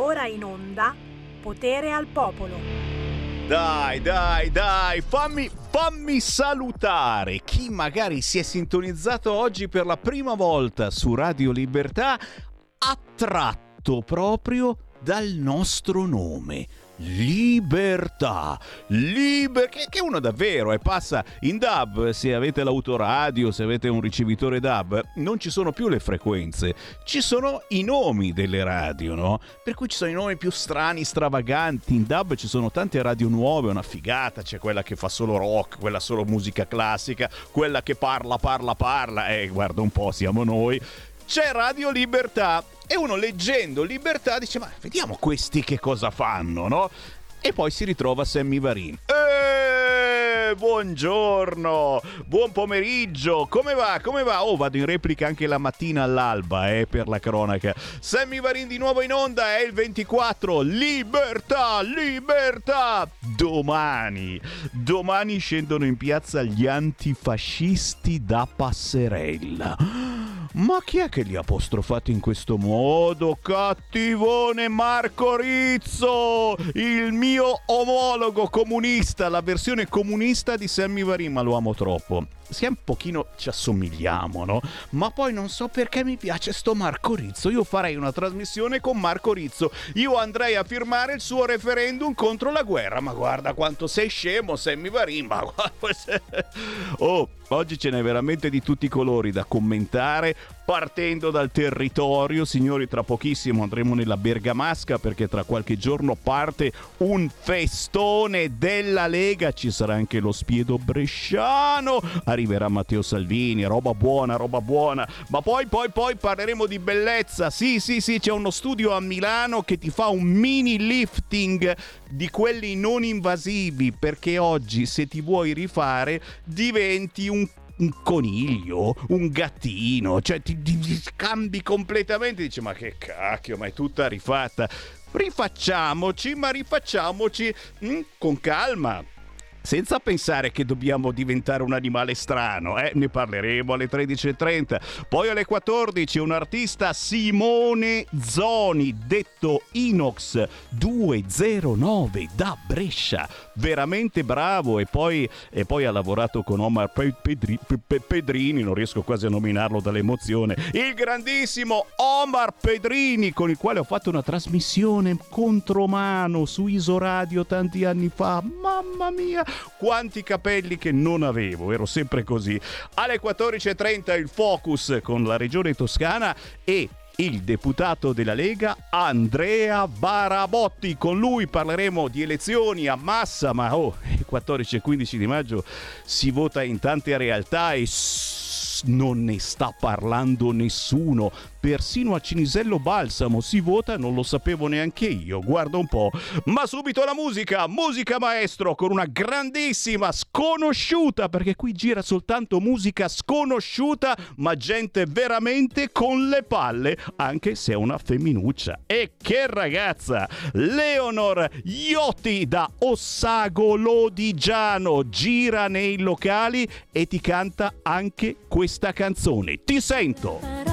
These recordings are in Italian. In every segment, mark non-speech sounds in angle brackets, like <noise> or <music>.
Ora in onda Potere al Popolo. Dai, dai, dai, fammi, fammi salutare chi magari si è sintonizzato oggi per la prima volta su Radio Libertà, attratto proprio dal nostro nome. Libertà, liber- che, che uno davvero e passa in DAB, se avete l'autoradio, se avete un ricevitore DAB, non ci sono più le frequenze, ci sono i nomi delle radio, no? Per cui ci sono i nomi più strani, stravaganti, in DAB ci sono tante radio nuove, una figata, c'è quella che fa solo rock, quella solo musica classica, quella che parla, parla, parla, eh guarda un po', siamo noi. C'è Radio Libertà e uno leggendo Libertà dice ma vediamo questi che cosa fanno, no? E poi si ritrova Sammy Varin. Eeeh, buongiorno, buon pomeriggio, come va? Come va? Oh, vado in replica anche la mattina all'alba, eh, per la cronaca. Sammy Varin di nuovo in onda, è il 24, libertà, libertà! Domani, domani scendono in piazza gli antifascisti da passerella. Ma chi è che li ha apostrofati in questo modo? Cattivone Marco Rizzo, il mio omologo comunista, la versione comunista di Sammy Varin, ma lo amo troppo. Sia un pochino ci assomigliamo, no? Ma poi non so perché mi piace sto Marco Rizzo. Io farei una trasmissione con Marco Rizzo. Io andrei a firmare il suo referendum contro la guerra. Ma guarda quanto sei scemo, Sammy Varin. Ma. <laughs> Oh, oggi ce n'è veramente di tutti i colori da commentare. Partendo dal territorio, signori, tra pochissimo andremo nella Bergamasca perché tra qualche giorno parte un festone della Lega. Ci sarà anche lo spiedo bresciano. Arriverà Matteo Salvini, roba buona, roba buona. Ma poi, poi, poi parleremo di bellezza. Sì, sì, sì, c'è uno studio a Milano che ti fa un mini lifting di quelli non invasivi perché oggi se ti vuoi rifare diventi un un coniglio, un gattino, cioè ti, ti, ti cambi completamente, dici ma che cacchio, ma è tutta rifatta. Rifacciamoci, ma rifacciamoci mm, con calma senza pensare che dobbiamo diventare un animale strano, eh? ne parleremo alle 13.30. Poi alle 14 un artista Simone Zoni, detto Inox 209 da Brescia, veramente bravo e poi, e poi ha lavorato con Omar Pedri, Pedrini, non riesco quasi a nominarlo dall'emozione, il grandissimo Omar Pedrini con il quale ho fatto una trasmissione contromano su Isoradio tanti anni fa, mamma mia, quanti capelli che non avevo, ero sempre così. Alle 14.30 il focus con la regione toscana e il deputato della Lega Andrea Barabotti. Con lui parleremo di elezioni a massa, ma oh, il 14 e 15 di maggio si vota in tante realtà e non ne sta parlando nessuno. Persino a Cinisello Balsamo si vota, non lo sapevo neanche io, guarda un po'. Ma subito la musica, musica maestro, con una grandissima sconosciuta, perché qui gira soltanto musica sconosciuta, ma gente veramente con le palle, anche se è una femminuccia. E che ragazza! Leonor Iotti da Ossago Lodigiano gira nei locali e ti canta anche questa canzone. Ti sento!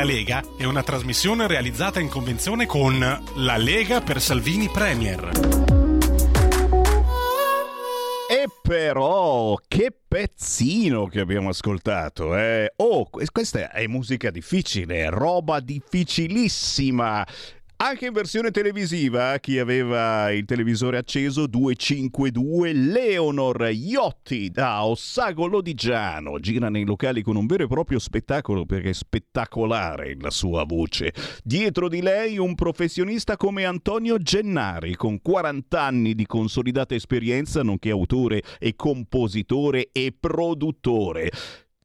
La Lega è una trasmissione realizzata in convenzione con La Lega per Salvini Premier. E però, che pezzino che abbiamo ascoltato, eh? Oh, que- questa è musica difficile, roba difficilissima. Anche in versione televisiva, chi aveva il televisore acceso 252 Leonor Iotti da Ossago Lodigiano gira nei locali con un vero e proprio spettacolo perché è spettacolare la sua voce. Dietro di lei un professionista come Antonio Gennari con 40 anni di consolidata esperienza nonché autore e compositore e produttore.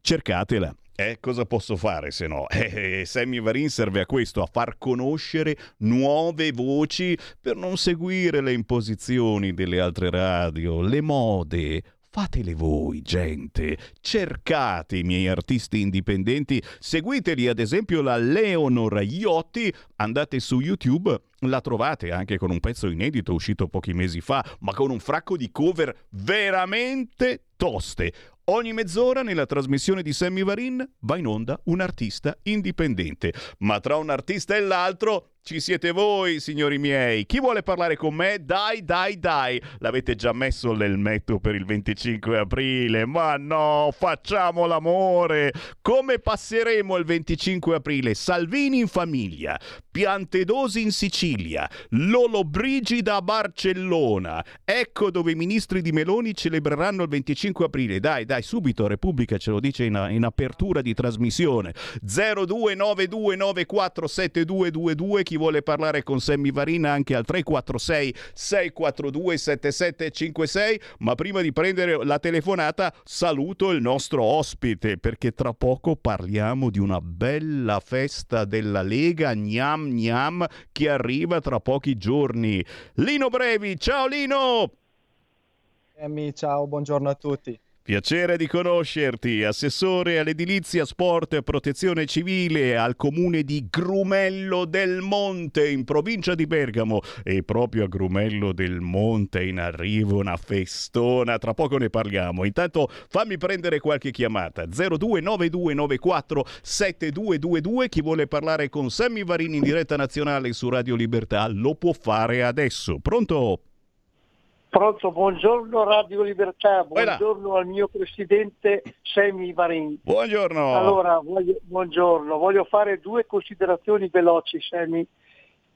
Cercatela. Eh, cosa posso fare se no? <laughs> Eh, Sammy Varin serve a questo, a far conoscere nuove voci per non seguire le imposizioni delle altre radio, le mode. Fatele voi, gente. Cercate i miei artisti indipendenti, seguiteli ad esempio la Leonor Iotti, andate su YouTube, la trovate anche con un pezzo inedito uscito pochi mesi fa, ma con un fracco di cover veramente toste. Ogni mezz'ora nella trasmissione di Sammy Varin va in onda un artista indipendente. Ma tra un artista e l'altro ci siete voi, signori miei. Chi vuole parlare con me? Dai, dai, dai. L'avete già messo l'elmetto per il 25 aprile? Ma no, facciamo l'amore. Come passeremo il 25 aprile? Salvini in famiglia, Piantedosi in Sicilia, Lolo Brigida a Barcellona. Ecco dove i ministri di Meloni celebreranno il 25 aprile. Dai, dai, subito Repubblica ce lo dice in, in apertura di trasmissione. 0292947222 chi vuole parlare con Sammy Varina anche al 346 642 7756 ma prima di prendere la telefonata saluto il nostro ospite perché tra poco parliamo di una bella festa della Lega gnam gnam che arriva tra pochi giorni Lino Brevi ciao Lino Emmy, ciao, buongiorno a tutti. Piacere di conoscerti, assessore all'edilizia, sport e protezione civile al comune di Grumello del Monte in provincia di Bergamo e proprio a Grumello del Monte in arrivo una festona, tra poco ne parliamo. Intanto fammi prendere qualche chiamata 029294 7222 chi vuole parlare con Sammy Varini in diretta nazionale su Radio Libertà lo può fare adesso. Pronto? Pronto, buongiorno Radio Libertà, Buona. buongiorno al mio presidente Semi Varin. Buongiorno. Allora, voglio, buongiorno, voglio fare due considerazioni veloci, Semi.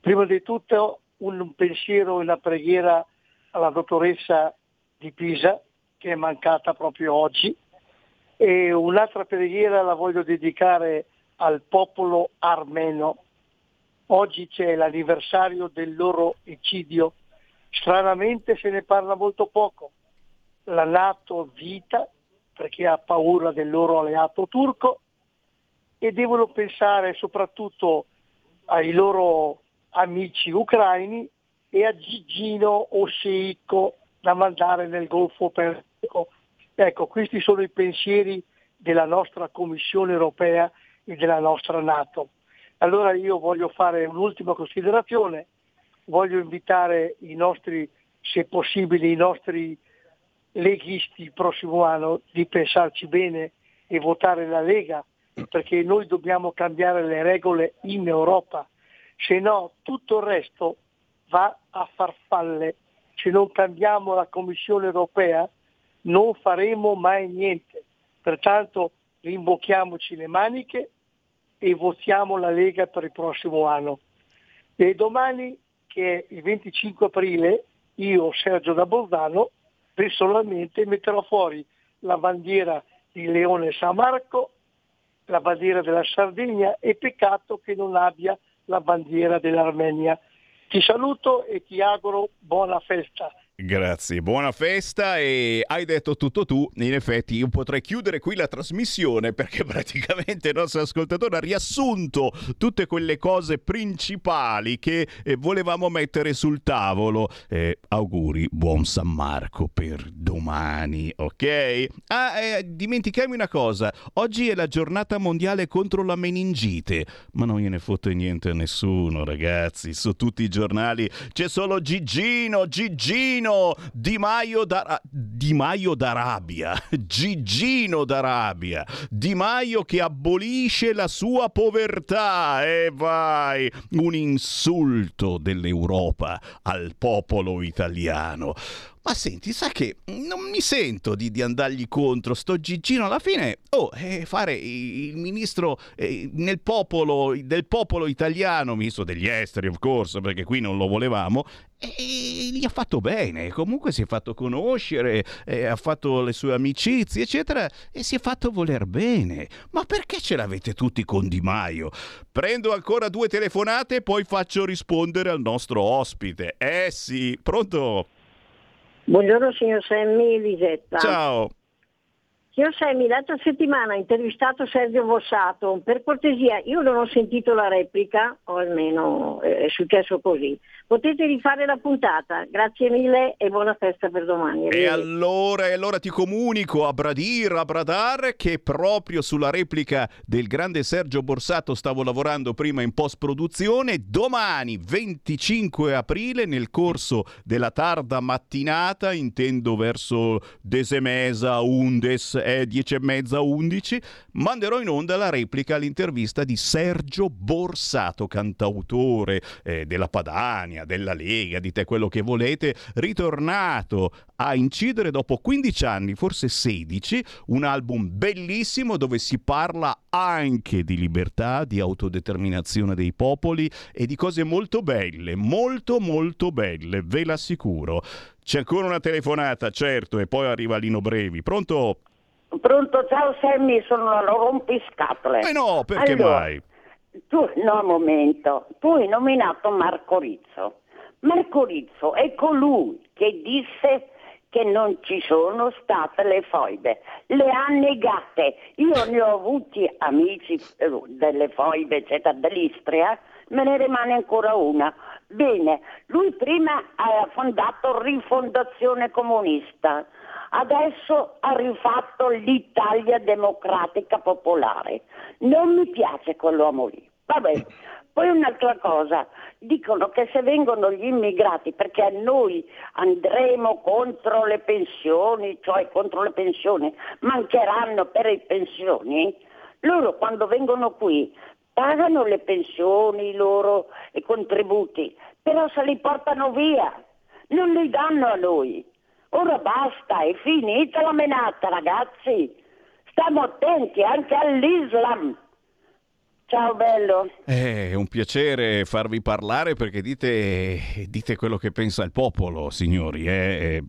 Prima di tutto un pensiero e una preghiera alla dottoressa di Pisa, che è mancata proprio oggi, e un'altra preghiera la voglio dedicare al popolo armeno. Oggi c'è l'anniversario del loro eccidio Stranamente se ne parla molto poco. La Nato vita perché ha paura del loro alleato turco e devono pensare soprattutto ai loro amici ucraini e a Gigino o Seiko da mandare nel Golfo Persico. Ecco, questi sono i pensieri della nostra Commissione europea e della nostra Nato. Allora io voglio fare un'ultima considerazione voglio invitare i nostri, se possibile, i nostri leghisti il prossimo anno di pensarci bene e votare la Lega, perché noi dobbiamo cambiare le regole in Europa, se no tutto il resto va a farfalle. Se non cambiamo la Commissione europea non faremo mai niente. Pertanto rimbocchiamoci le maniche e votiamo la Lega per il prossimo anno. E domani che il 25 aprile io, Sergio da Bolzano, personalmente metterò fuori la bandiera di Leone San Marco, la bandiera della Sardegna e peccato che non abbia la bandiera dell'Armenia. Ti saluto e ti auguro buona festa. Grazie, buona festa e hai detto tutto tu. In effetti io potrei chiudere qui la trasmissione perché <laughs> praticamente il nostro ascoltatore ha riassunto tutte quelle cose principali che eh, volevamo mettere sul tavolo. Eh, auguri, buon San Marco per domani, ok? Ah, eh, dimenticami una cosa. Oggi è la giornata mondiale contro la meningite, ma non gliene fotte niente a nessuno, ragazzi. Su tutti i giornali c'è solo Gigino, Gigino Gigino Di Maio, d'Ara- Di Maio d'Arabia, <laughs> Gigino d'Arabia, Di Maio che abolisce la sua povertà. E vai, un insulto dell'Europa al popolo italiano. Ma senti, sa che non mi sento di, di andargli contro, sto Gigino alla fine, oh, eh, fare il ministro eh, nel popolo, del popolo italiano, ministro degli esteri of course, perché qui non lo volevamo, e gli ha fatto bene, comunque si è fatto conoscere, eh, ha fatto le sue amicizie, eccetera, e si è fatto voler bene. Ma perché ce l'avete tutti con Di Maio? Prendo ancora due telefonate e poi faccio rispondere al nostro ospite. Eh sì, pronto? Buongiorno signor Semmi, Elisetta. Ciao. Signor Semmi, l'altra settimana ha intervistato Sergio Vossato. Per cortesia, io non ho sentito la replica, o almeno eh, è successo così. Potete rifare la puntata. Grazie mille e buona festa per domani. E allora, e allora ti comunico a Bradir, a Bradar, che proprio sulla replica del grande Sergio Borsato stavo lavorando prima in post-produzione. Domani, 25 aprile, nel corso della tarda mattinata, intendo verso desemesa, undes, eh, 10 e mezza, 11, manderò in onda la replica all'intervista di Sergio Borsato, cantautore eh, della Padania, della Lega, dite quello che volete, ritornato a incidere dopo 15 anni, forse 16, un album bellissimo dove si parla anche di libertà, di autodeterminazione dei popoli e di cose molto belle, molto molto belle, ve l'assicuro. C'è ancora una telefonata, certo, e poi arriva Lino Brevi. Pronto? Pronto, ciao Sammy, sono la rompiscatole. Eh no, perché Allora, mai? Tu, no, un momento, tu hai nominato Marco Rizzo. Marco Rizzo è colui che disse che non ci sono state le foibe, le ha negate. Io ne ho avuti amici eh, delle foibe, eccetera, dell'Istria, me ne rimane ancora una. Bene, lui prima ha fondato Rifondazione Comunista, adesso ha rifatto l'Italia Democratica Popolare. Non mi piace quell'uomo lì. Vabbè. Poi un'altra cosa, dicono che se vengono gli immigrati, perché noi andremo contro le pensioni, cioè contro le pensioni, mancheranno per le pensioni, loro quando vengono qui pagano le pensioni, i loro i contributi, però se li portano via, non li danno a noi. Ora basta, è finita la menata ragazzi, stiamo attenti anche all'Islam. Ciao bello. Eh, È un piacere farvi parlare perché dite, dite quello che pensa il popolo, signori. eh. Eh,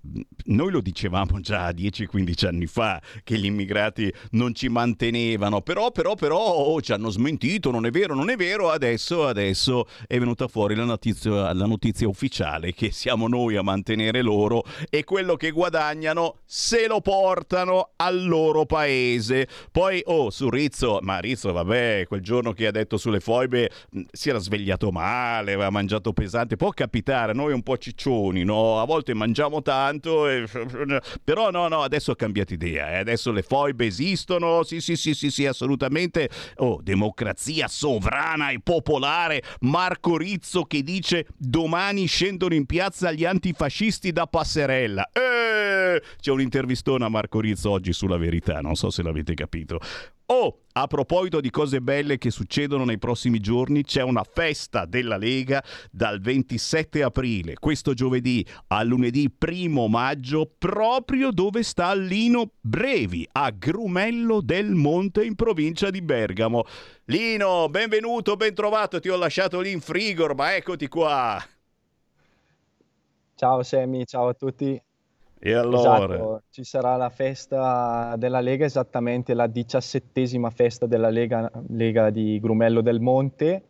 Noi lo dicevamo già 10-15 anni fa che gli immigrati non ci mantenevano, però, però, però oh, ci hanno smentito, non è vero, non è vero. Adesso, adesso è venuta fuori la notizia, la notizia ufficiale che siamo noi a mantenere loro e quello che guadagnano se lo portano al loro paese. Poi, oh, su Rizzo, ma Rizzo, vabbè, quel giorno che ha detto sulle foibe si era svegliato male, aveva mangiato pesante. Può capitare, noi un po' ciccioni, no? A volte mangiamo tanto, e... però no, no, adesso ho cambiato idea. eh. Adesso le foibe esistono, sì, sì, sì, sì, sì, assolutamente. Oh, democrazia sovrana e popolare. Marco Rizzo che dice domani scendono in piazza gli antifascisti da passerella. Eh, c'è un intervistone a Marco Rizzo oggi sulla verità, non so se l'avete capito. Oh, a proposito di cose belle che succedono nei prossimi giorni, c'è una festa della Lega dal 27 aprile, questo giovedì al lunedì 1 maggio, proprio dove sta Lino Brevi, a Grumello del Monte in provincia di Bergamo. Lino, benvenuto, ben trovato, ti ho lasciato lì in frigo, ma eccoti qua. Ciao Sammy, ciao a tutti. E allora? Esatto, ci sarà la festa della Lega, esattamente la diciassettesima festa della Lega, Lega di Grumello del Monte,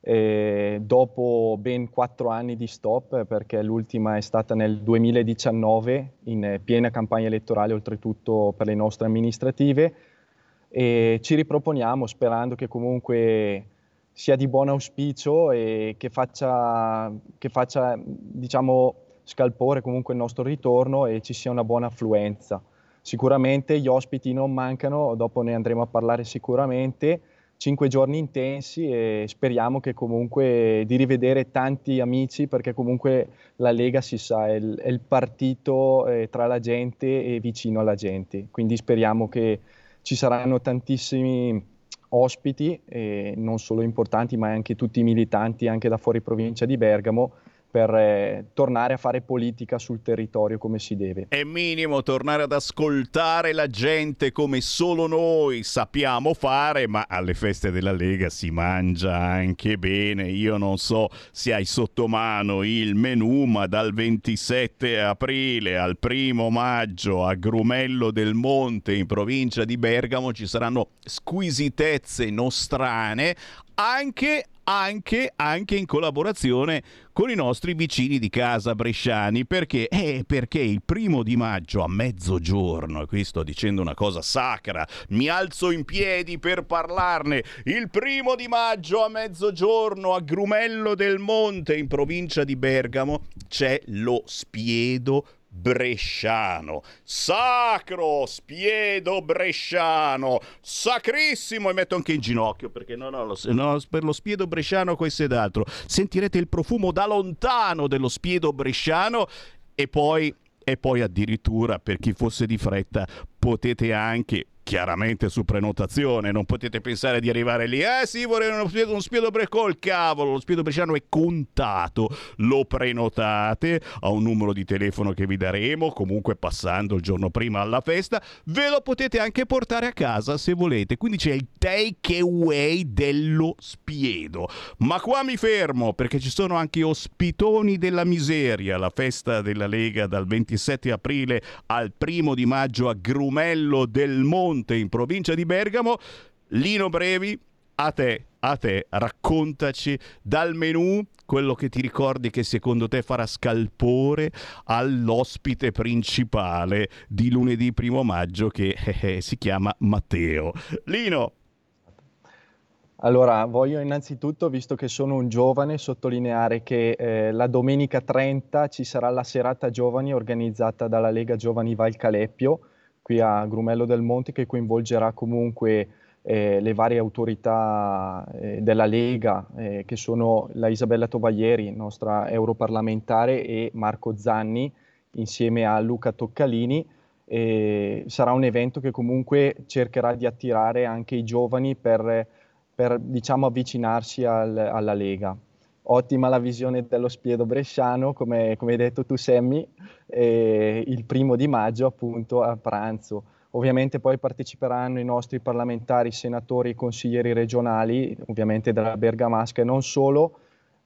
eh, dopo ben quattro anni di stop, perché l'ultima è stata nel 2019, in piena campagna elettorale, oltretutto per le nostre amministrative, e ci riproponiamo sperando che comunque sia di buon auspicio e che faccia, che faccia diciamo, scalpore comunque il nostro ritorno e ci sia una buona affluenza. Sicuramente gli ospiti non mancano, dopo ne andremo a parlare sicuramente, cinque giorni intensi e speriamo che comunque di rivedere tanti amici perché comunque la Lega si sa è il, è il partito eh, tra la gente e vicino alla gente, quindi speriamo che ci saranno tantissimi ospiti, eh, non solo importanti ma anche tutti i militanti anche da fuori provincia di Bergamo per eh, tornare a fare politica sul territorio come si deve. È minimo tornare ad ascoltare la gente come solo noi sappiamo fare, ma alle feste della Lega si mangia anche bene. Io non so se hai sotto mano il menù, ma dal 27 aprile al primo maggio a Grumello del Monte in provincia di Bergamo ci saranno squisitezze nostrane anche, anche, anche in collaborazione con i nostri vicini di casa bresciani. Perché? Eh, perché il primo di maggio a mezzogiorno, e qui sto dicendo una cosa sacra, mi alzo in piedi per parlarne. Il primo di maggio a mezzogiorno a Grumello del Monte, in provincia di Bergamo, c'è lo spiedo bresciano, sacro spiedo bresciano, sacrissimo, e metto anche in ginocchio perché non ho lo, no, per lo spiedo bresciano questo ed altro. Sentirete il profumo da lontano dello spiedo bresciano. E poi, e poi addirittura per chi fosse di fretta potete anche chiaramente su prenotazione, non potete pensare di arrivare lì, eh sì, vorrei uno spiedo, uno spiedo bre- col cavolo, lo spiedo bresciano è contato, lo prenotate a un numero di telefono che vi daremo, comunque passando il giorno prima alla festa, ve lo potete anche portare a casa se volete, quindi c'è il take away dello spiedo. Ma qua mi fermo perché ci sono anche ospitoni della miseria, la festa della Lega dal 27 aprile al primo di maggio a Grumello del Monte in provincia di Bergamo. Lino Brevi, a te, a te, raccontaci dal menù quello che ti ricordi che secondo te farà scalpore all'ospite principale di lunedì primo maggio che eh, eh, si chiama Matteo. Lino, Allora, voglio innanzitutto, visto che sono un giovane, sottolineare che eh, la domenica 30 ci sarà la serata giovani organizzata dalla Lega Giovani Val Caleppio qui a Grumello del Monte che coinvolgerà comunque eh, le varie autorità eh, della Lega eh, che sono la Isabella Tovaglieri, nostra europarlamentare, e Marco Zanni insieme a Luca Toccalini. Sarà un evento che comunque cercherà di attirare anche i giovani per, per diciamo, avvicinarsi al- alla Lega. Ottima la visione dello spiedo bresciano, come, come hai detto tu Sammy, e il primo di maggio appunto a pranzo. Ovviamente poi parteciperanno i nostri parlamentari, senatori e consiglieri regionali, ovviamente della Bergamasca e non solo.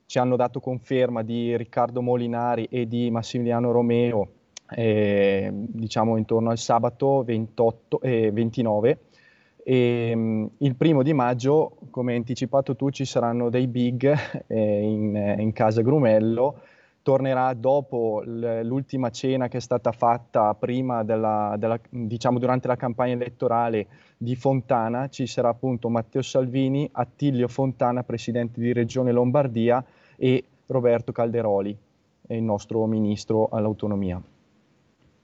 Ci hanno dato conferma di Riccardo Molinari e di Massimiliano Romeo, eh, diciamo intorno al sabato 28, eh, 29. E, mm, il primo di maggio, come hai anticipato tu, ci saranno dei big eh, in, eh, in casa Grumello. Tornerà dopo l'ultima cena che è stata fatta prima della, della- diciamo durante la campagna elettorale di Fontana. Ci sarà appunto Matteo Salvini, Attilio Fontana, presidente di Regione Lombardia, e Roberto Calderoli, il nostro ministro all'autonomia.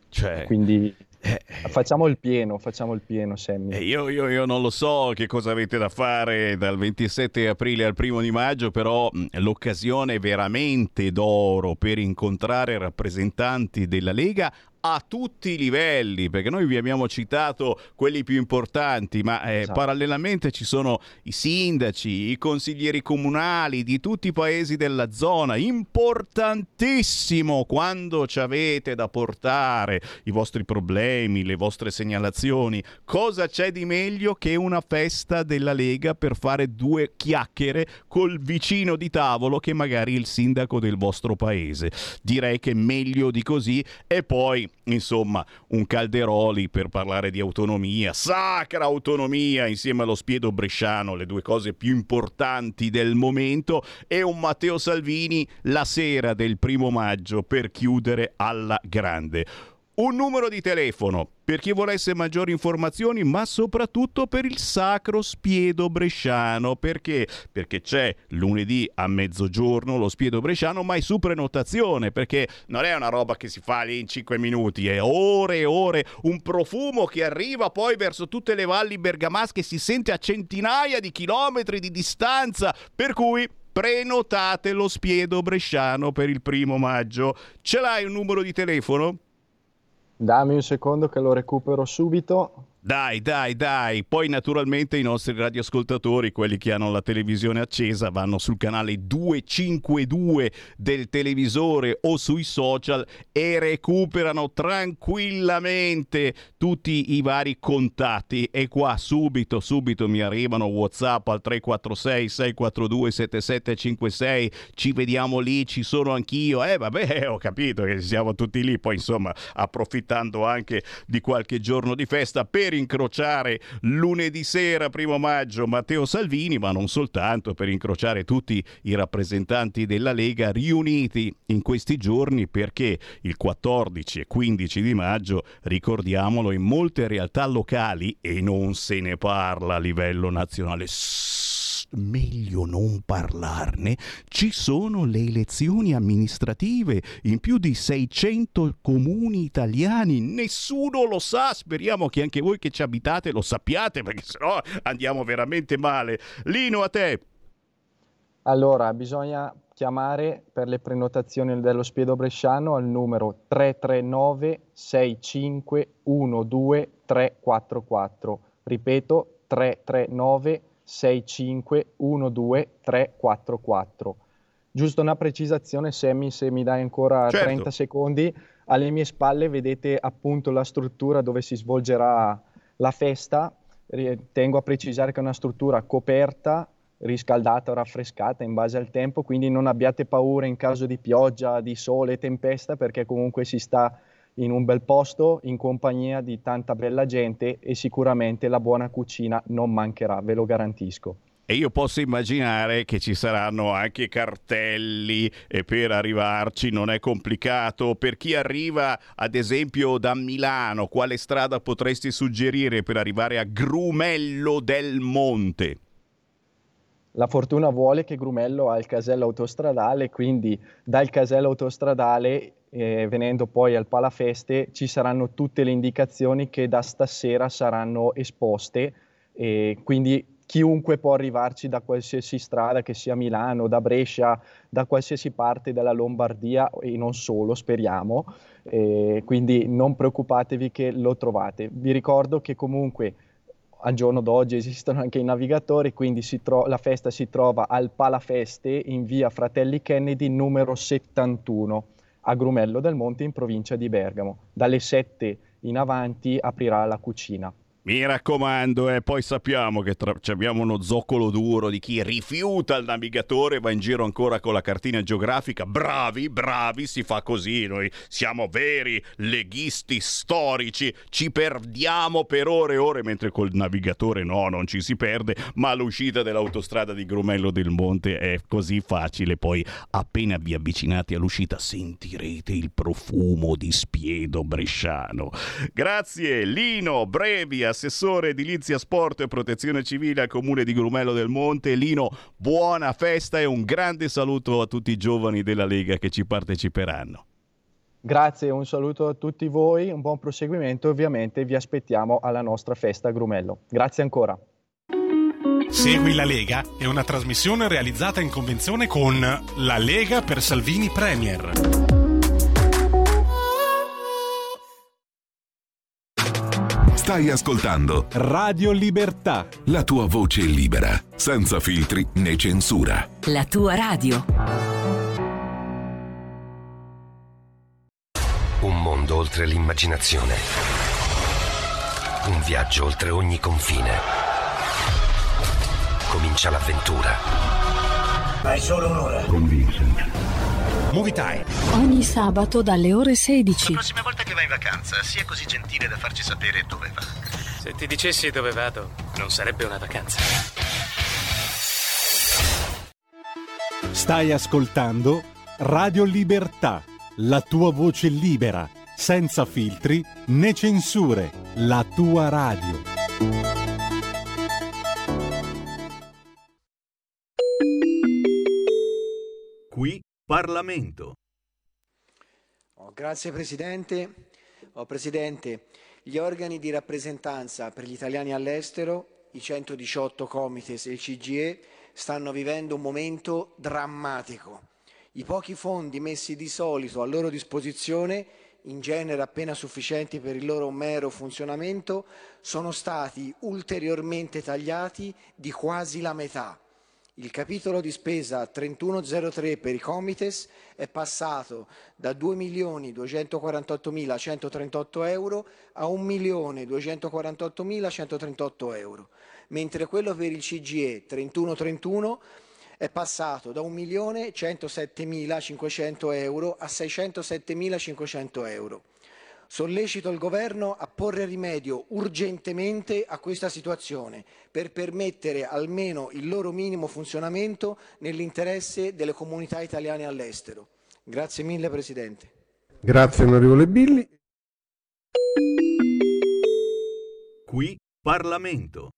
cioè, Quindi <laughs> facciamo il pieno, facciamo il pieno, Sammy. Eh, io, io- io non lo so che cosa avete da fare dal 27 aprile al primo di maggio, però l'occasione è veramente d'oro per incontrare rappresentanti della Lega a tutti i livelli, perché noi vi abbiamo citato quelli più importanti, ma eh, Esatto. parallelamente ci sono i sindaci, i consiglieri comunali di tutti i paesi della zona. Importantissimo quando ci avete da portare i vostri problemi, le vostre segnalazioni. Cosa c'è di meglio che una festa della Lega per fare due chiacchiere col vicino di tavolo che magari il sindaco del vostro paese? Direi che meglio di così e poi insomma un Calderoli per parlare di autonomia, sacra autonomia insieme allo spiedo bresciano, le due cose più importanti del momento e un Matteo Salvini la sera del primo maggio per chiudere alla grande. Un numero di telefono per chi volesse maggiori informazioni, ma soprattutto per il sacro spiedo bresciano. Perché? Perché c'è lunedì a mezzogiorno lo spiedo bresciano, ma è su prenotazione, perché non è una roba che si fa lì in 5 minuti, è ore e ore, un profumo che arriva poi verso tutte le valli bergamasche, si sente a centinaia di chilometri di distanza, per cui prenotate lo spiedo bresciano per il primo maggio. Ce l'hai un numero di telefono? Dammi un secondo che lo recupero subito. Dai, dai, dai. Poi naturalmente i nostri radioascoltatori, quelli che hanno la televisione accesa, vanno sul canale 252 del televisore o sui social e recuperano tranquillamente tutti i vari contatti. E qua subito, subito mi arrivano WhatsApp al 346 642 7756. Ci vediamo lì, ci sono anch'io. Eh, vabbè, <laughs> ho capito che siamo tutti lì. Poi, insomma, approfittando anche di qualche giorno di festa per incrociare lunedì sera, primo maggio, Matteo Salvini, ma non soltanto, per incrociare tutti i rappresentanti della Lega riuniti in questi giorni perché il 14 e 15 di maggio, ricordiamolo, in molte realtà locali, e non se ne parla a livello nazionale, meglio non parlarne, ci sono le elezioni amministrative in più di 600 comuni italiani. Nessuno lo sa, speriamo che anche voi che ci abitate lo sappiate perché sennò andiamo veramente male. Lino, a te. Allora, bisogna chiamare per le prenotazioni dello Spiedo Bresciano al numero 339 6512 344. Ripeto, 339 6512 344. Giusto una precisazione, Sammy, se mi dai ancora Certo. 30 secondi. Alle mie spalle vedete appunto la struttura dove si svolgerà la festa. Tengo a precisare che è una struttura coperta, riscaldata o raffrescata in base al tempo, quindi non abbiate paura in caso di pioggia, di sole, tempesta, perché comunque si sta in un bel posto, in compagnia di tanta bella gente e sicuramente la buona cucina non mancherà, ve lo garantisco. E io posso immaginare che ci saranno anche cartelli e per arrivarci non è complicato. Per chi arriva ad esempio da Milano, quale strada potresti suggerire per arrivare a Grumello del Monte? La fortuna vuole che Grumello ha il casello autostradale, quindi dal casello autostradale, eh, venendo poi al Palafeste, ci saranno tutte le indicazioni che da stasera saranno esposte, e quindi chiunque può arrivarci da qualsiasi strada, che sia Milano, da Brescia, da qualsiasi parte della Lombardia e non solo, speriamo. Eh, quindi non preoccupatevi che lo trovate. Vi ricordo che comunque al giorno d'oggi esistono anche i navigatori, quindi tro- la festa si trova al Palafeste in via Fratelli Kennedy numero 71 a Grumello del Monte in provincia di Bergamo. Dalle 7 in avanti aprirà la cucina. Mi raccomando, e poi sappiamo che tra- ci abbiamo uno zoccolo duro di chi rifiuta il navigatore e va in giro ancora con la cartina geografica. Bravi, bravi, si fa così. Noi siamo veri leghisti storici, ci perdiamo per ore e ore, mentre col navigatore no, non ci si perde, ma l'uscita dell'autostrada di Grumello del Monte è così facile. Poi, appena vi avvicinate all'uscita, sentirete il profumo di spiedo bresciano. Grazie, Lino Brevi, assessore edilizia sport e protezione civile al comune di Grumello del Monte. Lino, buona festa e un grande saluto a tutti i giovani della Lega che ci parteciperanno. Grazie, un saluto a tutti voi, un buon proseguimento e ovviamente vi aspettiamo alla nostra festa a Grumello. Grazie ancora. Segui la Lega è una trasmissione realizzata in convenzione con La Lega per Salvini Premier. Stai ascoltando Radio Libertà. la tua voce libera, senza filtri né censura. La tua radio. Un mondo oltre l'immaginazione. Un viaggio oltre ogni confine. Comincia l'avventura. Hai solo un'ora. Con Vincent. Movie Time. Ogni sabato dalle ore La 16. prossima volta che vai in vacanza, sia così gentile da farci sapere dove va. Se ti dicessi dove vado, non sarebbe una vacanza. Stai ascoltando Radio Libertà. La tua voce libera, senza filtri né censure, la tua radio. Qui Parlamento. Oh, grazie Presidente. Oh, Presidente, gli organi di rappresentanza per gli italiani all'estero, i 118 Comites e il CGE, stanno vivendo un momento drammatico. I pochi fondi messi di solito a loro disposizione in genere appena sufficienti per il loro mero funzionamento, sono stati ulteriormente tagliati di quasi la metà. Il capitolo di spesa 3103 per i Comites è passato da 2.248.138 euro a 1.248.138 euro, mentre quello per il CGE 3131 è passato da 1.107.500 euro a 607.500 euro. Sollecito il Governo a porre rimedio urgentemente a questa situazione per permettere almeno il loro minimo funzionamento nell'interesse delle comunità italiane all'estero. Grazie mille Presidente. Grazie onorevole Billi. Qui Parlamento.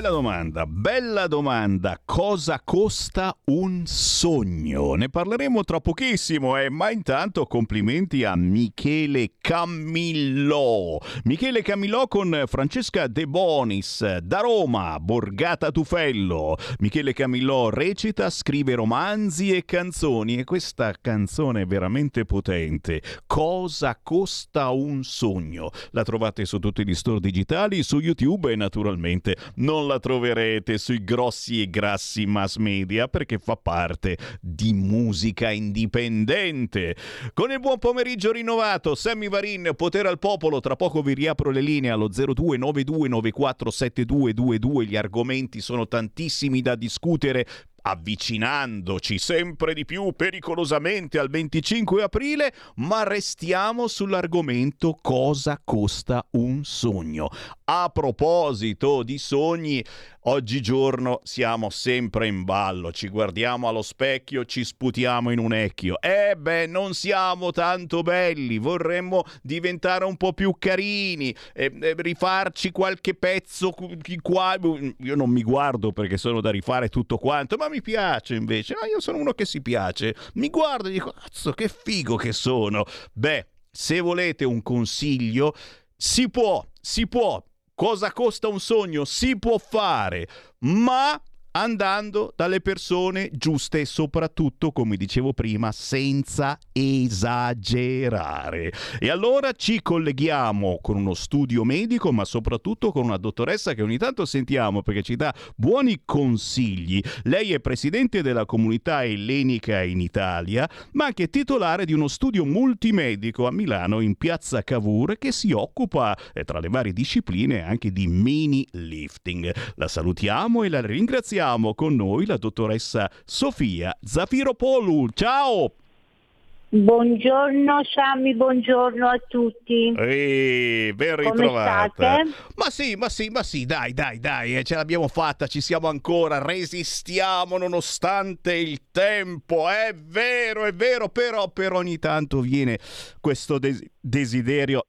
Bella domanda, bella domanda. Cosa costa un sogno? Ne parleremo tra pochissimo, eh, ma intanto complimenti a Michele Camillò. Michele Camillò con Francesca De Bonis da Roma, Borgata Tufello. Michele Camillò recita, scrive romanzi e canzoni e questa canzone è veramente potente. Cosa costa un sogno? La trovate su tutti gli store digitali, su YouTube e naturalmente non la troverete sui grossi e grassi mass media perché fa parte di musica indipendente. Con il buon pomeriggio rinnovato, Sammy Varin, potere al popolo, tra poco vi riapro le linee allo 0292947222, gli argomenti sono tantissimi da discutere avvicinandoci sempre di più pericolosamente al 25 aprile, ma restiamo sull'argomento cosa costa un sogno. A proposito di sogni, oggigiorno siamo sempre in ballo, ci guardiamo allo specchio, ci sputiamo in un ecchio. E beh, non siamo tanto belli, vorremmo diventare un po' più carini, eh, eh, rifarci qualche pezzo qua. Io non mi guardo perché sono da rifare tutto quanto, ma mi piace invece. No, io sono uno che si piace. Mi guardo e dico, cazzo, che figo che sono. Beh, se volete un consiglio, si può, si può. Cosa costa un sogno? Si può fare, ma andando dalle persone giuste e soprattutto, come dicevo prima, senza esagerare. E allora ci colleghiamo con uno studio medico, ma soprattutto con una dottoressa che ogni tanto sentiamo perché ci dà buoni consigli. Lei è presidente della comunità ellenica in Italia, ma anche titolare di uno studio multimedico a Milano in piazza Cavour che si occupa, eh, tra le varie discipline, anche di mini lifting. La salutiamo e la ringraziamo abbiamo con noi la dottoressa Sofia Zafiropoulou. Ciao! Buongiorno Sammy, buongiorno a tutti. Ehi, ben ritrovata. Ma sì, ma sì, ma sì, dai, dai, dai, eh, ce l'abbiamo fatta, ci siamo ancora, resistiamo nonostante il tempo, è vero, è vero, però per ogni tanto viene questo des- desiderio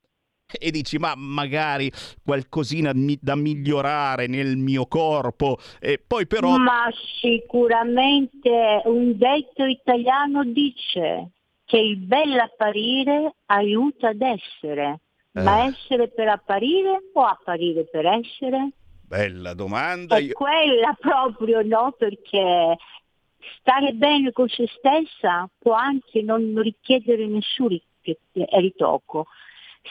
e dici ma magari qualcosina da migliorare nel mio corpo e poi però ma sicuramente un detto italiano dice che il bell'apparire aiuta ad essere eh. ma essere per apparire o apparire per essere? Bella domanda. È Io... quella proprio, no? Perché stare bene con se stessa può anche non richiedere nessun ritocco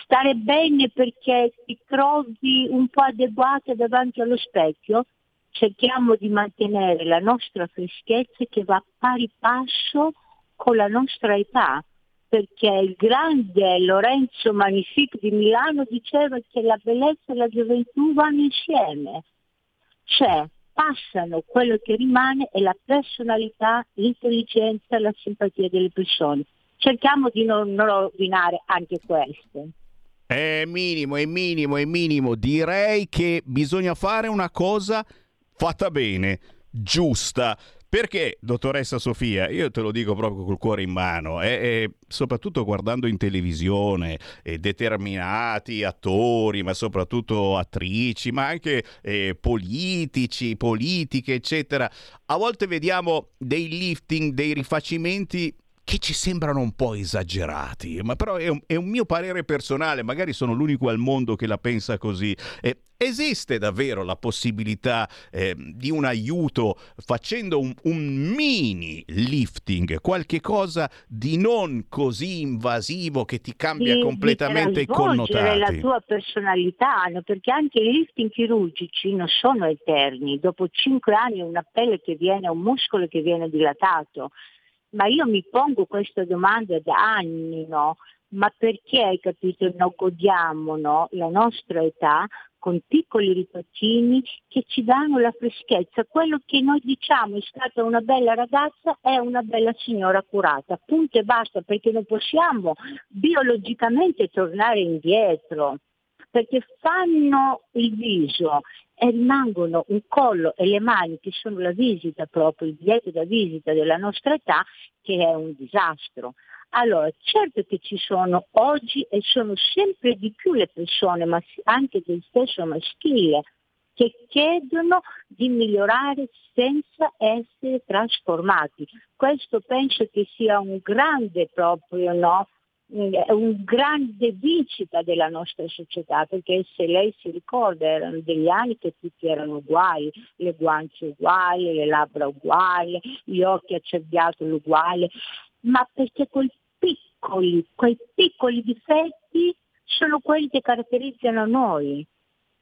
stare bene perché ti trovi un po' adeguata davanti allo specchio, cerchiamo di mantenere la nostra freschezza che va pari passo con la nostra età, perché il grande Lorenzo Magnifique di Milano diceva che la bellezza e la gioventù vanno insieme, cioè passano quello che rimane è la personalità, l'intelligenza e la simpatia delle persone. Cerchiamo di non rovinare anche questo. È minimo, è minimo, è minimo. Direi che bisogna fare una cosa fatta bene, giusta. Perché, dottoressa Sofia, io te lo dico proprio col cuore in mano, e, e soprattutto guardando in televisione eh, determinati attori, ma soprattutto attrici, ma anche eh, politici, politiche, eccetera, a volte vediamo dei lifting, dei rifacimenti che ci sembrano un po' esagerati, ma però è un, è un mio parere personale, magari sono l'unico al mondo che la pensa così. Eh, esiste davvero la possibilità eh, di un aiuto facendo un, un, mini lifting, qualche cosa di non così invasivo che ti cambia di, completamente di i connotati? la tua personalità, no? perché anche i lifting chirurgici non sono eterni, dopo cinque anni una pelle che viene, un muscolo che viene dilatato, ma io mi pongo questa domanda da anni, no? Ma perché, capito, non godiamo no? la nostra età con piccoli ripacini che ci danno la freschezza. Quello che noi diciamo è stata una bella ragazza è una bella signora curata, punto e basta, perché non possiamo biologicamente tornare indietro, perché fanno il viso e rimangono un collo e le mani che sono la visita proprio, il biglietto da visita della nostra età, che è un disastro. Allora, certo che ci sono oggi e sono sempre di più le persone, ma anche del stesso maschile, che chiedono di migliorare senza essere trasformati. Questo penso che sia un grande proprio no, è un grande vincita della nostra società, perché se lei si ricorda erano degli anni che tutti erano uguali, le guance uguali, le labbra uguali, gli occhi accerbiati uguali, ma perché quei piccoli, quei piccoli difetti sono quelli che caratterizzano noi.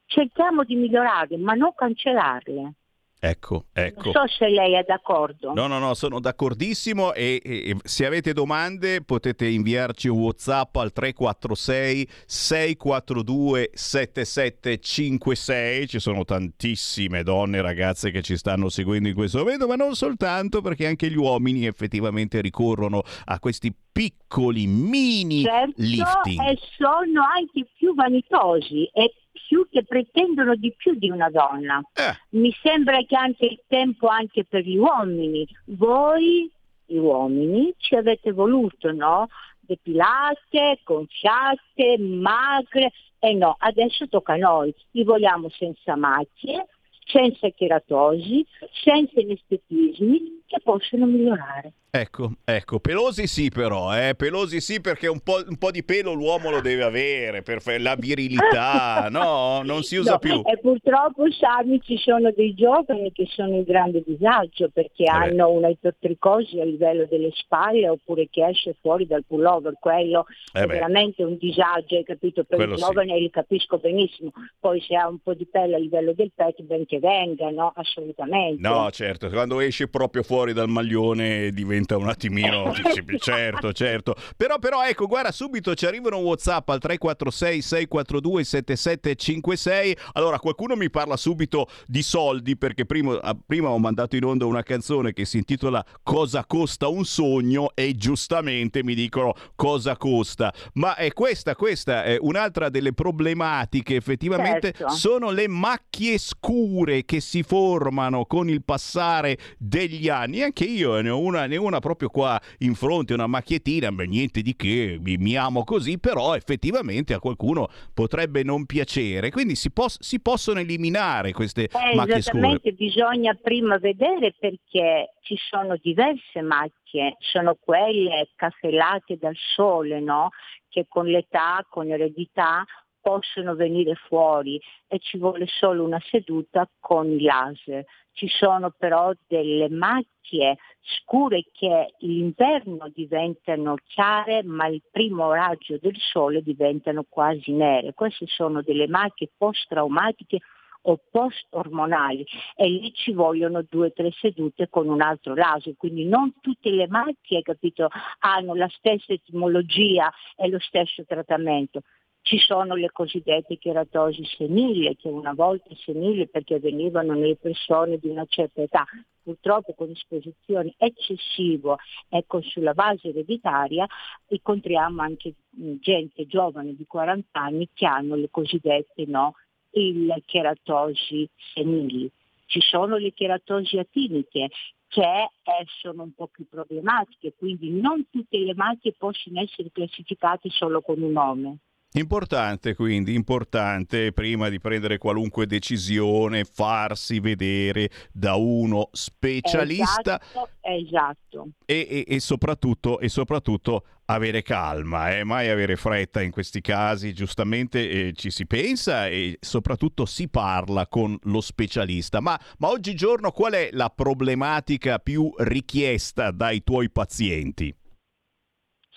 Cerchiamo di migliorarli, ma non cancellarli. Ecco, ecco. Non so se lei è d'accordo. No, no, no, sono d'accordissimo e, e, e, se avete domande potete inviarci un WhatsApp al 346 642 7756. Ci sono tantissime donne, ragazze che ci stanno seguendo in questo momento, ma non soltanto perché anche gli uomini effettivamente ricorrono a questi piccoli mini certo, lifting. E sono anche più vanitosi e più che pretendono di più di una donna. Eh. Mi sembra che anche il tempo anche per gli uomini. Voi, gli uomini, ci avete voluto, no? Depilate, gonfiate, magre. E no, adesso tocca a noi. Li vogliamo senza macchie, senza cheratosi, senza anestetismi che possono migliorare. Ecco, ecco, pelosi sì però, eh? pelosi sì perché un po', un po', di pelo l'uomo lo deve avere per la virilità, <laughs> no? Non si usa no, più. E purtroppo, Sami, ci sono dei giovani che sono in grande disagio perché Eh hanno una ipotricosi a livello delle spalle oppure che esce fuori dal pullover, quello Eh è veramente un disagio, hai capito? Per Quello il sì. giovane li capisco benissimo, poi se ha un po' di pelle a livello del petto, ben che venga, no? Assolutamente. No, certo, quando esce proprio fuori dal maglione diventa un attimino... <laughs> certo, certo. Però, però, ecco, guarda, subito ci arrivano un WhatsApp al 346-642-7756. Allora, qualcuno mi parla subito di soldi perché prima, ah, prima ho mandato in onda una canzone che si intitola Cosa costa un sogno e giustamente mi dicono cosa costa. Ma è questa, questa è un'altra delle problematiche effettivamente Certo. sono le macchie scure che si formano con il passare degli anni. Anche io ne ho una, ne ho una proprio qua in fronte, una macchiettina, beh, niente di che, mi, mi amo così, però effettivamente a qualcuno potrebbe non piacere. Quindi si, pos- si possono eliminare queste Eh, macchie scure. esattamente, bisogna prima vedere perché ci sono diverse macchie, sono quelle cafelate dal sole, no? che con l'età, con l'eredità possono venire fuori e ci vuole solo una seduta con laser. Ci sono però delle macchie scure che l'inverno diventano chiare ma il primo raggio del sole diventano quasi nere. Queste sono delle macchie post-traumatiche o post-ormonali e lì ci vogliono due o tre sedute con un altro laser, quindi non tutte le macchie capito, hanno la stessa etimologia e lo stesso trattamento. Ci sono le cosiddette cheratosi senili, che una volta senili perché venivano nelle persone di una certa età, purtroppo con esposizione eccessiva ecco, sulla base ereditaria incontriamo anche gente giovane di 40 anni che hanno le cosiddette no, il cheratosi senili. Ci sono le cheratosi atiniche che eh, sono un po' più problematiche, quindi non tutte le macchie possono essere classificate solo con un nome. Importante quindi, importante prima di prendere qualunque decisione farsi vedere da uno specialista Esatto, esatto. e, e- e soprattutto, e soprattutto avere calma, eh? mai avere fretta in questi casi, giustamente eh, ci si pensa e soprattutto si parla con lo specialista. Ma, ma oggigiorno qual è la problematica più richiesta dai tuoi pazienti?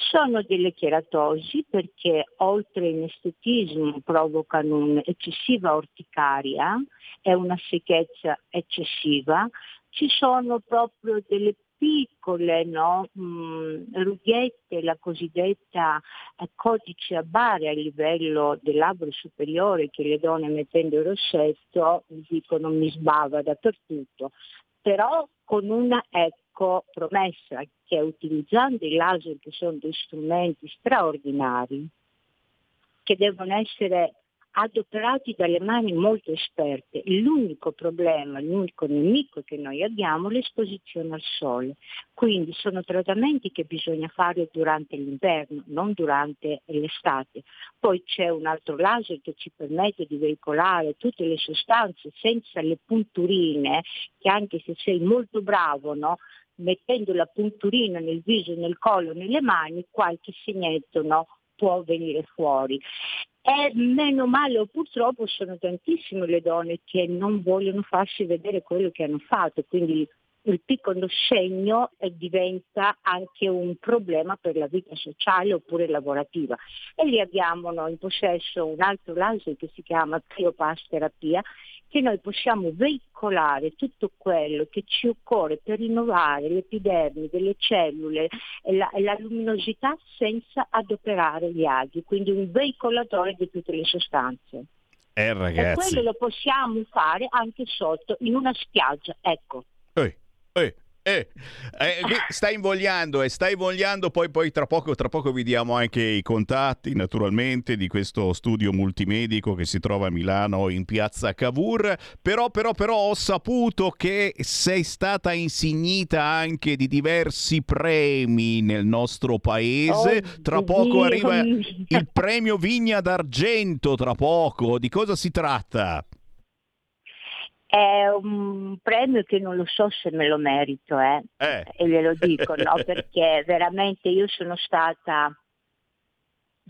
Sono delle cheratosi perché oltre all'inestetismo provocano un'eccessiva orticaria e una secchezza eccessiva. Ci sono proprio delle piccole no, mh, rughette, la cosiddetta eh, codice a bare a livello del labbro superiore che le donne mettendo il rossetto dicono mi sbava dappertutto però con una ecco promessa che utilizzando i laser che sono dei strumenti straordinari che devono essere adoperati dalle mani molto esperte. L'unico problema, l'unico nemico che noi abbiamo è l'esposizione al sole. Quindi sono trattamenti che bisogna fare durante l'inverno, non durante l'estate. Poi c'è un altro laser che ci permette di veicolare tutte le sostanze senza le punturine, che anche se sei molto bravo, no? Mettendo la punturina nel viso, nel collo, nelle mani, qualche segnetto no? può venire fuori. E meno male purtroppo sono tantissime le donne che non vogliono farsi vedere quello che hanno fatto, quindi il piccolo segno diventa anche un problema per la vita sociale oppure lavorativa. E lì abbiamo no, in possesso un altro laser che si chiama Criopass terapia che noi possiamo veicolare tutto quello che ci occorre per rinnovare l'epidermi delle cellule e la, e la luminosità senza adoperare gli aghi, quindi un veicolatore di tutte le sostanze. Eh, ragazzi. E quello lo possiamo fare anche sotto in una spiaggia, ecco. Ehi, ehi. Eh, eh, stai invogliando e stai invogliando, poi, poi tra, poco, tra poco vi diamo anche i contatti naturalmente di questo studio multimedico che si trova a Milano in piazza Cavour, però, però, però ho saputo che sei stata insignita anche di diversi premi nel nostro paese, tra poco arriva il premio Vigna d'Argento, tra poco, di cosa si tratta? È un premio che non lo so se me lo merito, eh. Eh. E glielo dico, no? <laughs> Perché veramente io sono stata,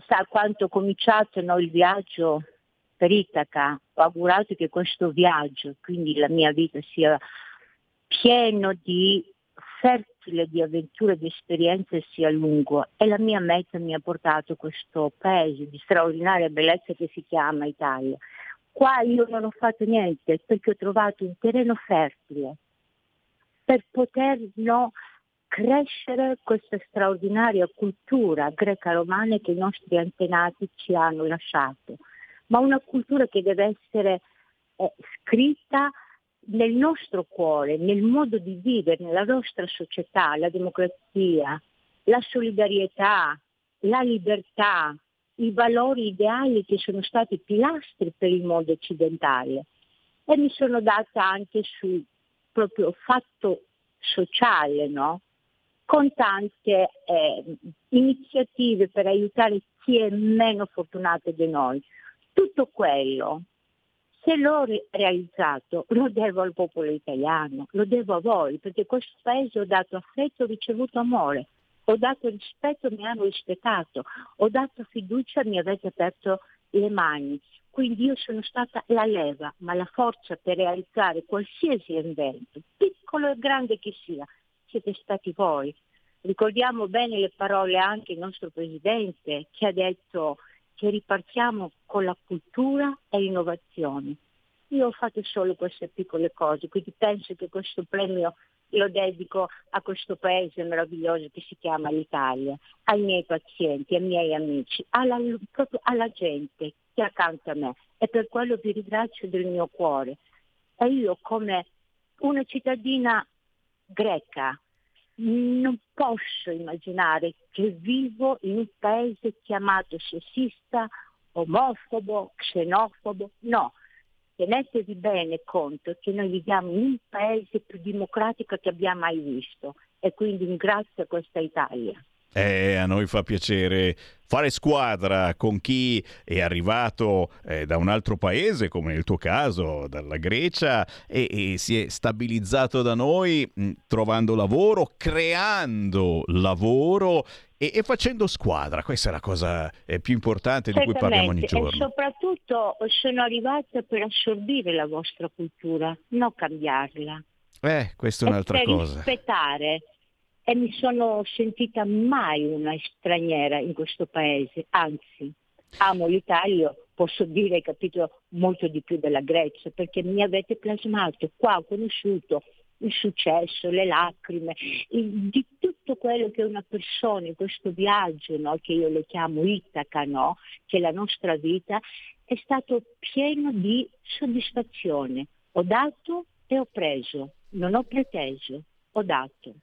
sa quanto ho cominciato no, il viaggio per Itaca, ho augurato che questo viaggio, quindi la mia vita sia pieno di fertile di avventure, di esperienze sia lungo e la mia meta mi ha portato questo paese di straordinaria bellezza che si chiama Italia. Qua io non ho fatto niente perché ho trovato un terreno fertile per poter no, crescere questa straordinaria cultura greca-romana che i nostri antenati ci hanno lasciato, ma una cultura che deve essere eh, scritta nel nostro cuore, nel modo di vivere, nella nostra società, la democrazia, la solidarietà, la libertà, i valori ideali che sono stati pilastri per il mondo occidentale. E mi sono data anche sul proprio fatto sociale, no? con tante eh, iniziative per aiutare chi è meno fortunato di noi. Tutto quello, se l'ho re- realizzato, lo devo al popolo italiano, lo devo a voi, perché questo paese ho dato affetto, ho ricevuto amore, ho dato rispetto, mi hanno rispettato, ho dato fiducia, mi avete aperto le mani. Quindi io sono stata la leva, ma la forza per realizzare qualsiasi invento, piccolo e grande che sia, siete stati voi. Ricordiamo bene le parole anche del nostro Presidente che ha detto che ripartiamo con la cultura e l'innovazione. Io ho fatto solo queste piccole cose, quindi penso che questo premio lo dedico a questo paese meraviglioso che si chiama l'Italia, ai miei pazienti, ai miei amici, alla, proprio alla gente che è accanto a me e per quello vi ringrazio del mio cuore. E io come una cittadina greca non posso immaginare che vivo in un paese chiamato sessista, omofobo, xenofobo. No, tenetevi bene conto che noi viviamo in un paese più democratico che abbiamo mai visto e quindi ringrazio questa Italia. Eh, a noi fa piacere fare squadra con chi è arrivato eh, da un altro paese, come nel tuo caso, dalla Grecia, e, e si è stabilizzato da noi mh, trovando lavoro, creando lavoro e, e, facendo squadra. Questa è la cosa eh, più importante di cui parliamo ogni giorno. E soprattutto sono arrivata per assorbire la vostra cultura, non cambiarla. Eh, questa è un'altra per cosa. rispettare e mi sono sentita mai una straniera in questo paese, anzi amo l'Italia, posso dire capito molto di più della Grecia perché mi avete plasmato, qua ho conosciuto il successo, le lacrime, di tutto quello che una persona in questo viaggio, no, che io lo chiamo Itaca, no, che è la nostra vita, è stato pieno di soddisfazione. Ho dato e ho preso, non ho preteso, ho dato.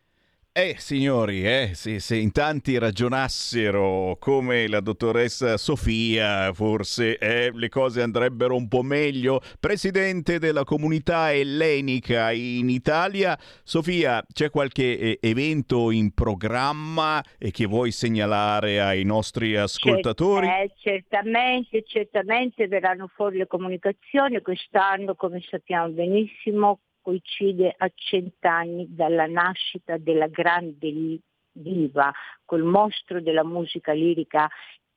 Eh, signori, eh, se, se, in tanti ragionassero come la dottoressa Sofia, forse eh, le cose andrebbero un po' meglio. Presidente della comunità ellenica in Italia, Sofia, c'è qualche eh, evento in programma e che vuoi segnalare ai nostri ascoltatori? Eh, certamente, certamente verranno fuori le comunicazioni. Quest'anno, come sappiamo benissimo, coincide a cent'anni dalla nascita della grande diva, quel mostro della musica lirica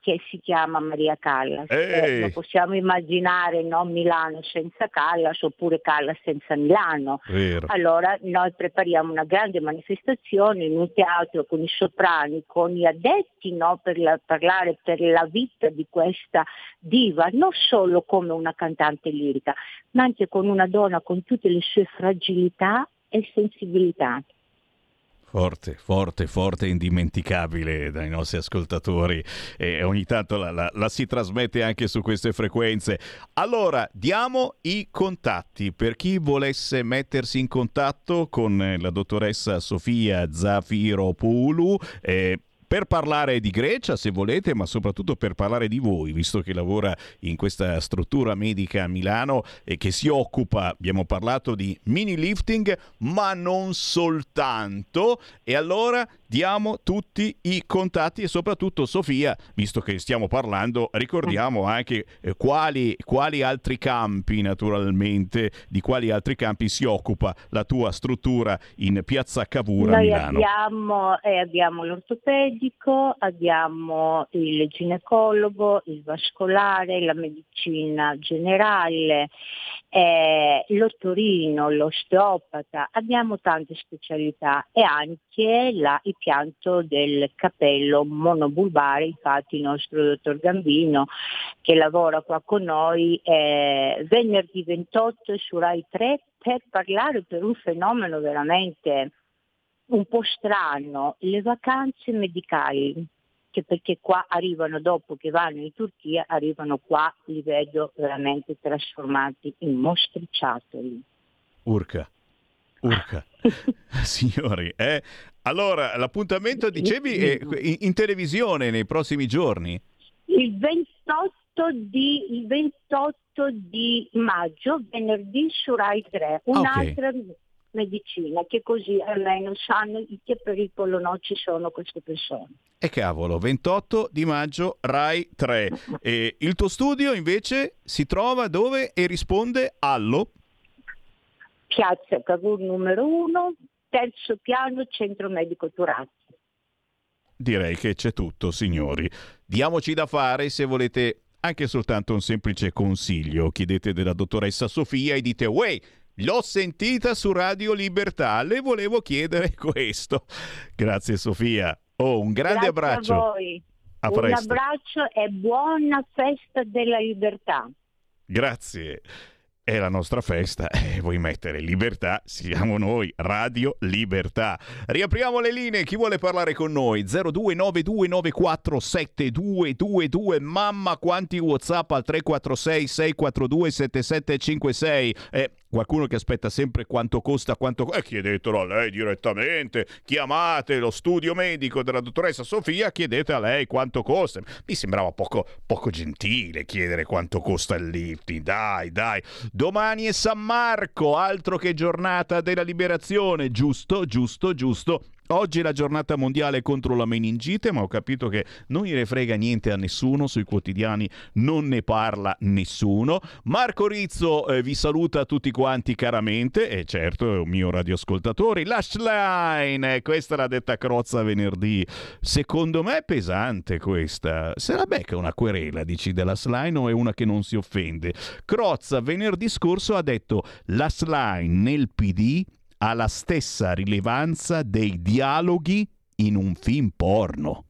che si chiama Maria Callas. Eh, lo possiamo immaginare no? Milano senza Callas oppure Callas senza Milano. Vero. Allora noi prepariamo una grande manifestazione in un teatro con i soprani, con gli addetti no? per la, parlare per la vita di questa diva, non solo come una cantante lirica, ma anche con una donna con tutte le sue fragilità e sensibilità. Forte, forte, forte, indimenticabile dai nostri ascoltatori e ogni tanto la, la, la, si trasmette anche su queste frequenze. Allora, diamo i contatti per chi volesse mettersi in contatto con la dottoressa Sofia Zafiropoulou. Eh, per parlare di Grecia, se volete, ma soprattutto per parlare di voi, visto che lavora in questa struttura medica a Milano e che si occupa, abbiamo parlato di mini lifting, ma non soltanto. E allora diamo tutti i contatti e soprattutto Sofia, visto che stiamo parlando, ricordiamo anche eh, quali, quali, altri campi naturalmente, di quali altri campi si occupa la tua struttura in Piazza Cavour a Milano. Abbiamo, eh, abbiamo l'ortopedico, abbiamo il ginecologo, il vascolare, la medicina generale, eh, l'ottorino, l'osteopata, abbiamo tante specialità e anche la, il pianto del capello monobulbare, infatti il nostro dottor Gambino che lavora qua con noi eh, venerdì 28 su Rai 3 per parlare per un fenomeno veramente un po' strano, le vacanze medicali che perché qua arrivano dopo che vanno in Turchia, arrivano qua, li vedo veramente trasformati in mostriciattoli. Urca, urca. <laughs> Signori, eh? allora l'appuntamento dicevi è in, in, televisione nei prossimi giorni? Il 28 di, il 28 di maggio, venerdì su Rai 3, un'altra okay. Medicina che così almeno sanno in che pericolo no ci sono queste persone. E cavolo, 28 di maggio, Rai 3. E il tuo studio invece si trova dove e risponde allo? Piazza Cavour numero 1, terzo piano, centro medico Turazzi. Direi che c'è tutto, signori. Diamoci da fare se volete anche soltanto un semplice consiglio. Chiedete della dottoressa Sofia e dite, wey, L'ho sentita su Radio Libertà, le volevo chiedere <laughs> questo. Grazie Sofia. Oh, un grande Grazie abbraccio. A voi. A un abbraccio e buona festa della libertà. Grazie. È la nostra festa e <laughs> eh, vuoi mettere libertà? Siamo noi, Radio Libertà. Riapriamo le linee, chi vuole parlare con noi? 0292947222. Mamma quanti Whatsapp al 346 642 7756. Eh, qualcuno che aspetta sempre quanto costa, quanto eh, chiedetelo a lei direttamente, chiamate lo studio medico della dottoressa Sofia, chiedete a lei quanto costa. Mi sembrava poco, poco gentile chiedere quanto costa il lifting, dai, dai. Domani è San Marco, altro che giornata della liberazione, giusto, giusto, giusto. Oggi è la giornata mondiale contro la meningite, ma ho capito che non gliene frega niente a nessuno, sui quotidiani non ne parla nessuno. Marco Rizzo eh, vi saluta tutti quanti caramente, e certo è un mio radioascoltatore. Lashline, questa l'ha detta Crozza venerdì. Secondo me è pesante questa. Se la becca una querela, dici, della Slime o è una che non si offende? Crozza venerdì scorso ha detto la Slime nel PD ha la stessa rilevanza dei dialoghi in un film porno.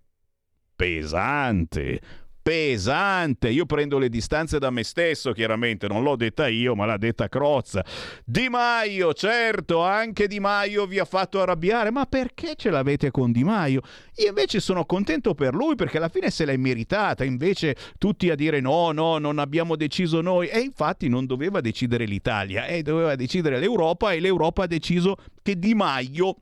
Pesante, pesante. Io prendo le distanze da me stesso, chiaramente, non l'ho detta io, ma l'ha detta Crozza. Di Maio, certo, anche Di Maio vi ha fatto arrabbiare, ma perché ce l'avete con Di Maio? Io invece sono contento per lui perché alla fine se l'è meritata, invece tutti a dire no, no, non abbiamo deciso noi e infatti non doveva decidere l'Italia, eh, doveva decidere l'Europa e l'Europa ha deciso che Di Maio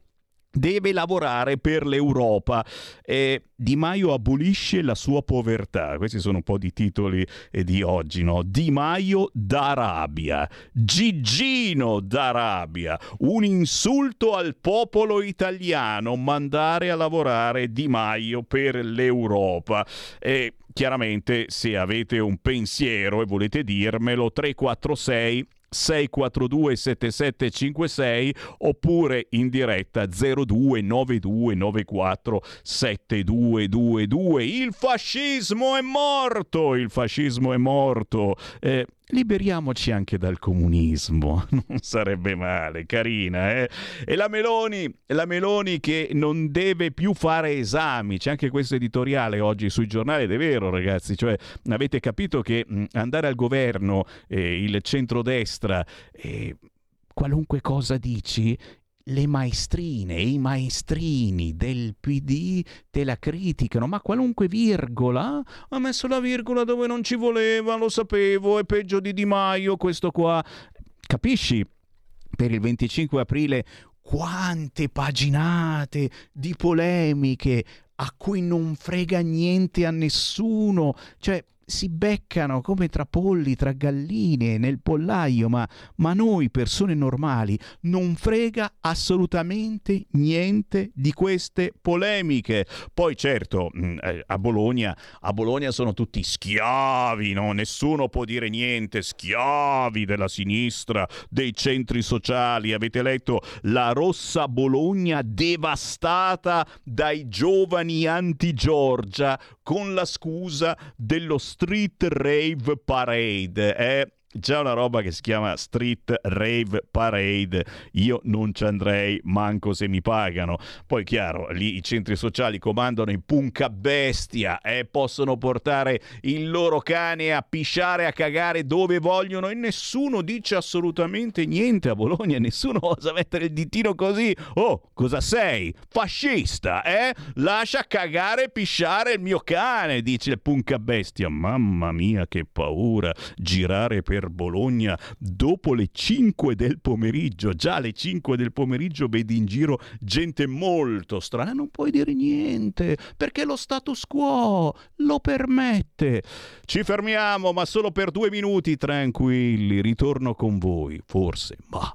deve lavorare per l'Europa. Eh, di Maio abolisce la sua povertà. Questi sono un po' di titoli eh, di oggi, no? Di Maio d'Arabia, Gigino d'Arabia, un insulto al popolo italiano, mandare a lavorare Di Maio per l'Europa. Eh, chiaramente se avete un pensiero e volete dirmelo 346 642 7756 oppure in diretta 029294 7222 il fascismo è morto il fascismo è morto. Eh, liberiamoci anche dal comunismo, <laughs> non sarebbe male, carina, eh? E la Meloni, la Meloni che non deve più fare esami, c'è anche questo editoriale oggi sui giornali, ed è vero ragazzi, cioè avete capito che mh, andare al governo, eh, il centrodestra, eh, qualunque cosa dici, le maestrine e i maestrini del PD te la criticano, ma qualunque virgola ha messo la virgola dove non ci voleva, lo sapevo, è peggio di Di Maio questo qua. Capisci? Per il 25 aprile quante paginate di polemiche a cui non frega niente a nessuno, cioè si beccano come tra polli, tra galline nel pollaio, ma, ma noi persone normali non frega assolutamente niente di queste polemiche. Poi certo, mm, eh, a Bologna, a Bologna sono tutti schiavi, no? nessuno può dire niente, schiavi della sinistra, dei centri sociali. Avete letto la rossa Bologna devastata dai giovani anti-Giorgia con la scusa dello Street Rave Parade. Eh? C'è una roba che si chiama Street Rave Parade, io non ci andrei manco se mi pagano. Poi chiaro, lì i centri sociali comandano i punca bestia e eh, possono portare il loro cane a pisciare, a cagare dove vogliono e nessuno dice assolutamente niente a Bologna, nessuno osa mettere il ditino così. Oh, cosa sei? Fascista, eh? Lascia cagare e pisciare il mio cane, dice il punca bestia. Mamma mia, che paura girare per per Bologna dopo le 5 del pomeriggio. Già alle 5 del pomeriggio vedi in giro gente molto strana, non puoi dire niente perché lo status quo lo permette. Ci fermiamo, ma solo per due minuti, tranquilli. Ritorno con voi, forse, ma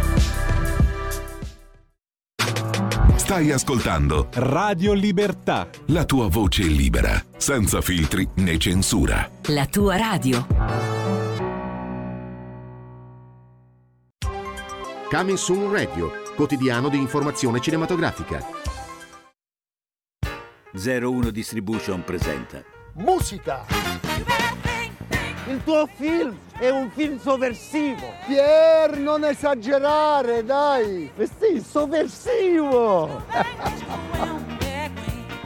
Stai ascoltando Radio Libertà. La tua voce libera, senza filtri né censura. La tua radio. Coming Soon Radio, quotidiano di informazione cinematografica. 01 Distribution presenta Musica! Il tuo film è un film sovversivo. Pier, non esagerare, dai! Sì, sovversivo!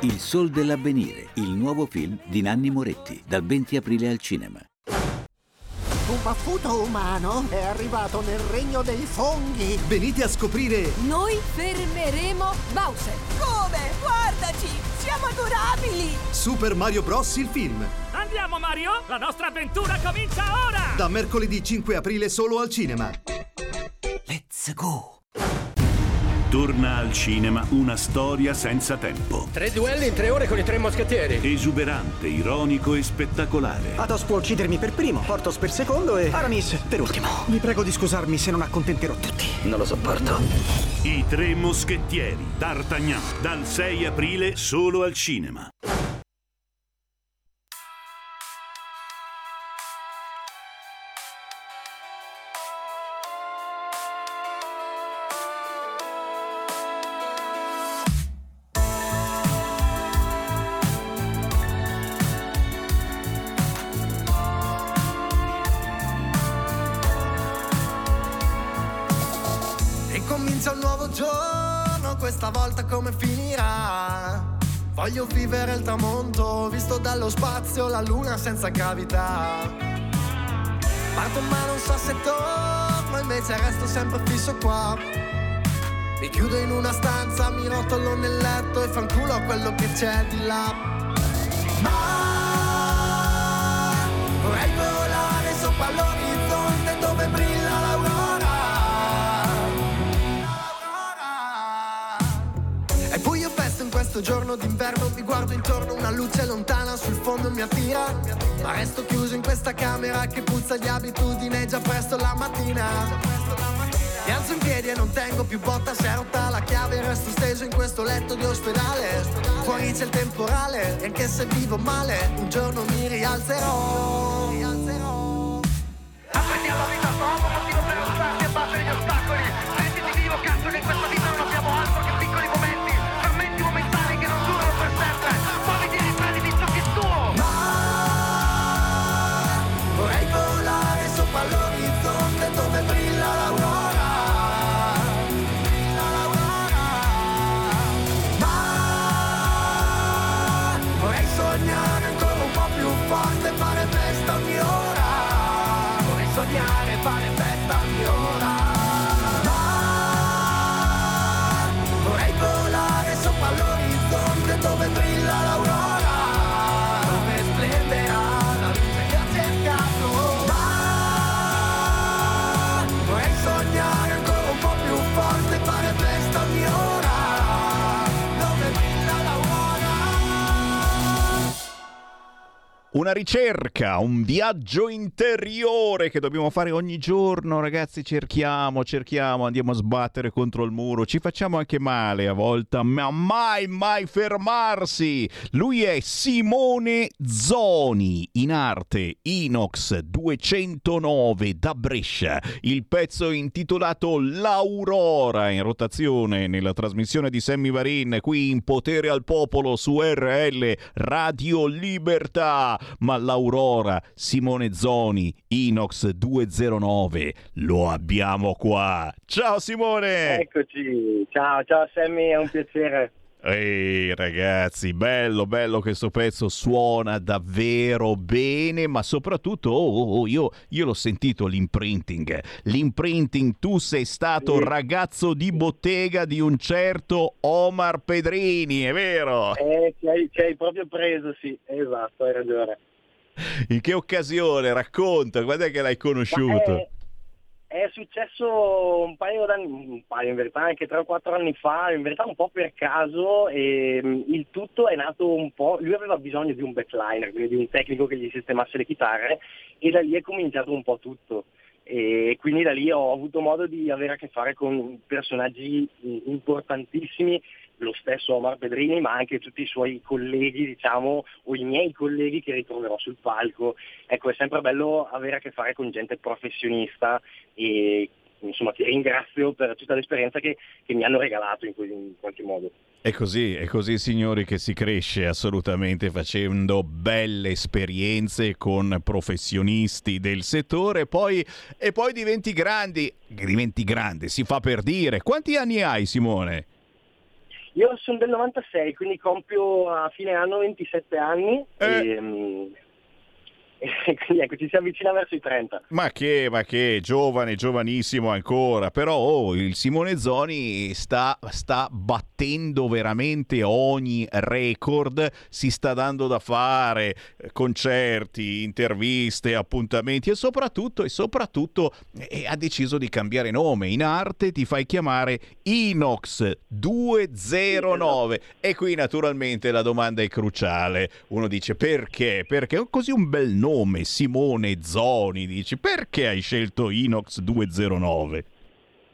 Il Sol dell'Avvenire, il nuovo film di Nanni Moretti, dal 20 aprile al cinema. Un baffuto umano è arrivato nel regno dei funghi. Venite a scoprire. Noi fermeremo Bowser. Come? Guardaci! Adorabili! Super Mario Bros. il film. Andiamo Mario! La nostra avventura comincia ora! Da mercoledì 5 aprile solo al cinema. Let's go! Torna al cinema una storia senza tempo. Tre duelli in tre ore con i tre moschettieri. Esuberante, ironico e spettacolare. Athos può uccidermi per primo, Portos per secondo e Aramis per ultimo. Vi prego di scusarmi se non accontenterò tutti. Non lo sopporto. I tre moschettieri, D'Artagnan, dal 6 aprile solo al cinema. Dallo spazio la luna senza gravità. Parto ma non so se torno, invece resto sempre fisso qua. Mi chiudo in una stanza, mi rotolo nel letto e fanculo a quello che c'è di là. Ma vorrei questo giorno d'inverno Mi guardo intorno, una luce lontana sul fondo mi attira. Ma resto chiuso in questa camera che puzza di abitudine già presto la mattina. Mi alzo in piedi e non tengo più botta Se è rotta la chiave resto steso in questo letto di ospedale. Fuori c'è il temporale E anche se vivo male Un giorno mi rialzerò Una ricerca, un viaggio interiore che dobbiamo fare ogni giorno, ragazzi. Cerchiamo, cerchiamo, andiamo a sbattere contro il muro. Ci facciamo anche male a volte, ma mai, mai fermarsi. Lui è Simone Zoni, in arte Inox 209 da Brescia. Il pezzo intitolato L'Aurora in rotazione nella trasmissione di Sammy Varin qui in Potere al Popolo su RL Radio Libertà. Ma l'Aurora, Simone Zoni, Inox 209, lo abbiamo qua. Ciao Simone! Eccoci, ciao, ciao Sammy, è un piacere. Ehi ragazzi, bello, bello questo pezzo, suona davvero bene, ma soprattutto oh, oh, oh, io, io l'ho sentito l'imprinting. L'imprinting, tu sei stato Sì. ragazzo di bottega di un certo Omar Pedrini, è vero? Eh, ci hai, ci hai proprio preso, sì, esatto, hai ragione. In che occasione? Racconta, quando è che l'hai conosciuto? È successo un paio d'anni, un paio in verità, anche 3 o 4 anni fa, in verità un po' per caso e mm, il tutto è nato un po', lui aveva bisogno di un backliner, quindi di un tecnico che gli sistemasse le chitarre e da lì è cominciato un po' tutto. E quindi da lì ho avuto modo di avere a che fare con personaggi mm, importantissimi, lo stesso Omar Pedrini, ma anche tutti i suoi colleghi, diciamo, o i miei colleghi che ritroverò sul palco. Ecco, è sempre bello avere a che fare con gente professionista e insomma ti ringrazio per tutta l'esperienza che, che mi hanno regalato in, in qualche modo. È così, è così signori che si cresce assolutamente facendo belle esperienze con professionisti del settore poi, e poi diventi grandi, diventi grande, si fa per dire. Quanti anni hai Simone? Io sono del 96, quindi compio a fine anno 27 anni e, mm, e <laughs> quindi ecco, ci si avvicina verso i 30. Ma che, ma che, giovane, giovanissimo ancora, però oh, il Simone Zoni sta, sta battendo veramente ogni record, si sta dando da fare eh, concerti, interviste, appuntamenti e soprattutto, e soprattutto eh, ha deciso di cambiare nome, in arte ti fai chiamare Inox 209 e qui naturalmente la domanda è cruciale, uno dice perché? Perché così un bel nome, Simone Zoni, dici perché hai scelto Inox 209?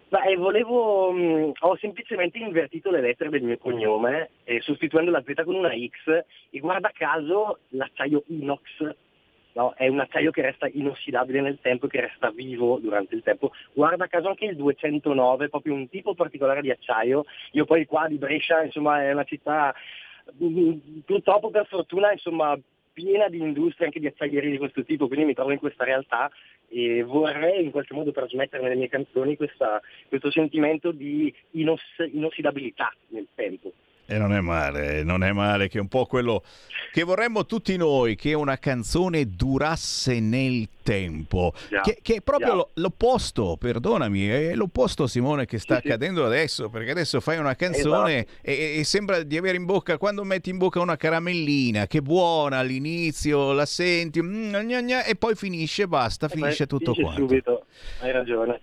Beh, volevo, mh, ho semplicemente invertito le lettere del mio cognome, eh, sostituendo la Z con una X e guarda caso l'acciaio inox no, è un acciaio che resta inossidabile nel tempo e che resta vivo durante il tempo. Guarda caso anche il 209, proprio un tipo particolare di acciaio. Io poi qua di Brescia, insomma, è una città, mh, purtroppo per fortuna, insomma, piena di industrie anche di acciaierie di questo tipo, quindi mi trovo in questa realtà e vorrei in qualche modo trasmettere nelle mie canzoni questa, questo sentimento di inos- inossidabilità nel tempo. E non è male, non è male, che è un po' quello che vorremmo tutti noi, che una canzone durasse nel tempo, Yeah. che, che è proprio Yeah. lo- l'opposto, perdonami, è l'opposto Simone che sta Sì, sì. accadendo adesso, perché adesso fai una canzone e, e sembra di avere in bocca, quando metti in bocca una caramellina, che buona all'inizio, la senti, mm, gna gna, e poi finisce, basta, finisce Eh, tutto finisce quanto. subito, hai ragione.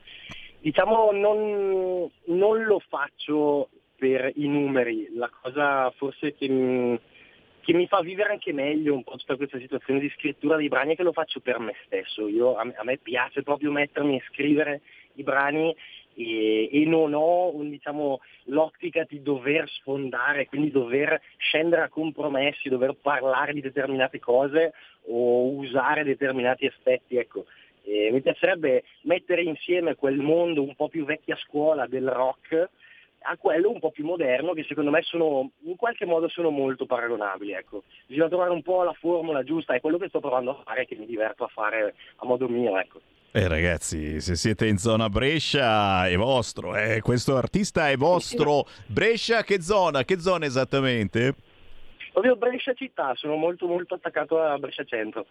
Diciamo non, non lo faccio per i numeri, la cosa forse che mi, che mi fa vivere anche meglio un po' tutta questa situazione di scrittura dei brani è che lo faccio per me stesso. Io, a, me- a me piace proprio mettermi a scrivere i brani e, e non ho un, diciamo, l'ottica di dover sfondare, quindi dover scendere a compromessi, dover parlare di determinate cose o usare determinati aspetti. Ecco. Mi piacerebbe mettere insieme quel mondo un po' più vecchia scuola del rock a quello un po' più moderno che secondo me sono in qualche modo sono molto paragonabili. Ecco. Bisogna trovare un po' la formula giusta, è quello che sto provando a fare che mi diverto a fare a modo mio. Ecco. Eh ragazzi, se siete in zona Brescia è vostro, eh, questo artista è vostro. Brescia che zona? Che zona esattamente? Proprio Brescia città, sono molto molto attaccato a Brescia Centro.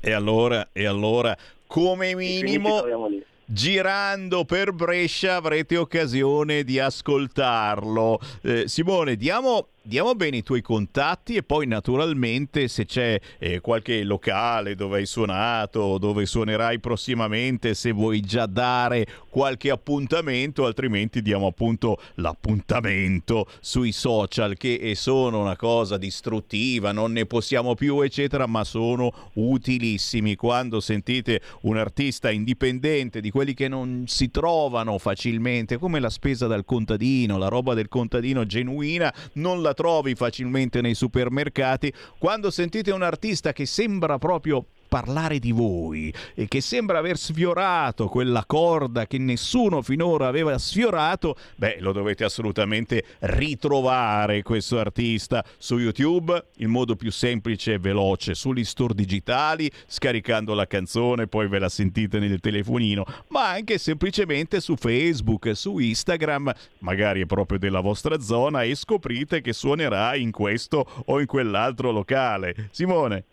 E allora, e allora, come minimo, troviamo lì. Girando per Brescia avrete occasione di ascoltarlo. Eh, Simone, diamo, diamo bene i tuoi contatti e poi naturalmente se c'è eh, qualche locale dove hai suonato, dove suonerai prossimamente, se vuoi già dare qualche appuntamento, altrimenti diamo appunto l'appuntamento sui social che eh, sono una cosa distruttiva, non ne possiamo più eccetera, ma sono utilissimi. Quando sentite un artista indipendente di quelli che non si trovano facilmente, come la spesa dal contadino, la roba del contadino genuina, non la trovi facilmente nei supermercati. Quando sentite un artista che sembra proprio parlare di voi e che sembra aver sfiorato quella corda che nessuno finora aveva sfiorato, beh, lo dovete assolutamente ritrovare questo artista su YouTube, il modo più semplice e veloce, sugli store digitali, scaricando la canzone, poi ve la sentite nel telefonino, ma anche semplicemente su Facebook, su Instagram, magari è proprio della vostra zona e scoprite che suonerà in questo o in quell'altro locale. Simone.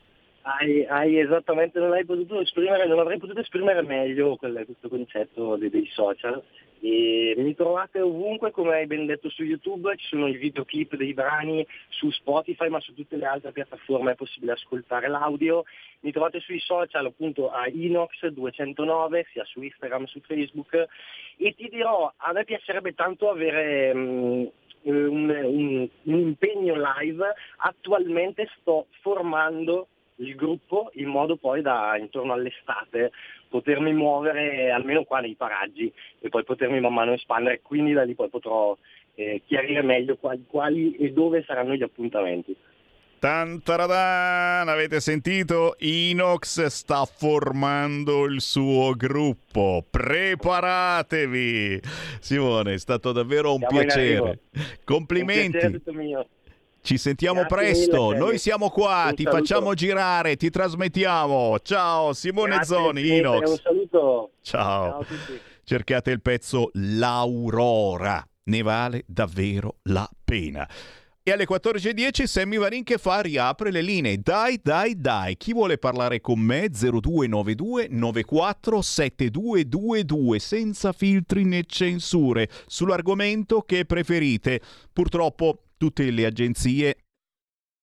Hai, hai esattamente, non hai potuto esprimere, non avrei potuto esprimere meglio quel- questo concetto dei, dei social. E mi trovate ovunque, come hai ben detto su YouTube, ci sono i videoclip dei brani su Spotify, ma su tutte le altre piattaforme è possibile ascoltare l'audio. Mi trovate sui social appunto a Inox209, sia su Instagram che su Facebook. E ti dirò, a me piacerebbe tanto avere mm, un, un- un impegno live. Attualmente sto formando il gruppo in modo poi da intorno all'estate potermi muovere almeno qua nei paraggi e poi potermi man mano espandere, quindi da lì poi potrò eh, chiarire meglio quali, quali e dove saranno gli appuntamenti. Tantaradan, avete sentito? Inox sta formando il suo gruppo. Preparatevi! Simone, è stato davvero un Siamo piacere. Complimenti. Un piacere. Ci sentiamo Grazie presto. mille, Noi siamo qua, ti saluto. facciamo girare, ti trasmettiamo. Ciao Simone Grazie, Zoni, Inox. Un saluto. Ciao. Ciao. Cercate il pezzo L'Aurora. Ne vale davvero la pena. E alle 14.10 Sammy Varin che fa riapre le linee. Dai, dai, dai. Chi vuole parlare con me? 0292 94 7222 senza filtri né censure sull'argomento che preferite. Purtroppo tutte le agenzie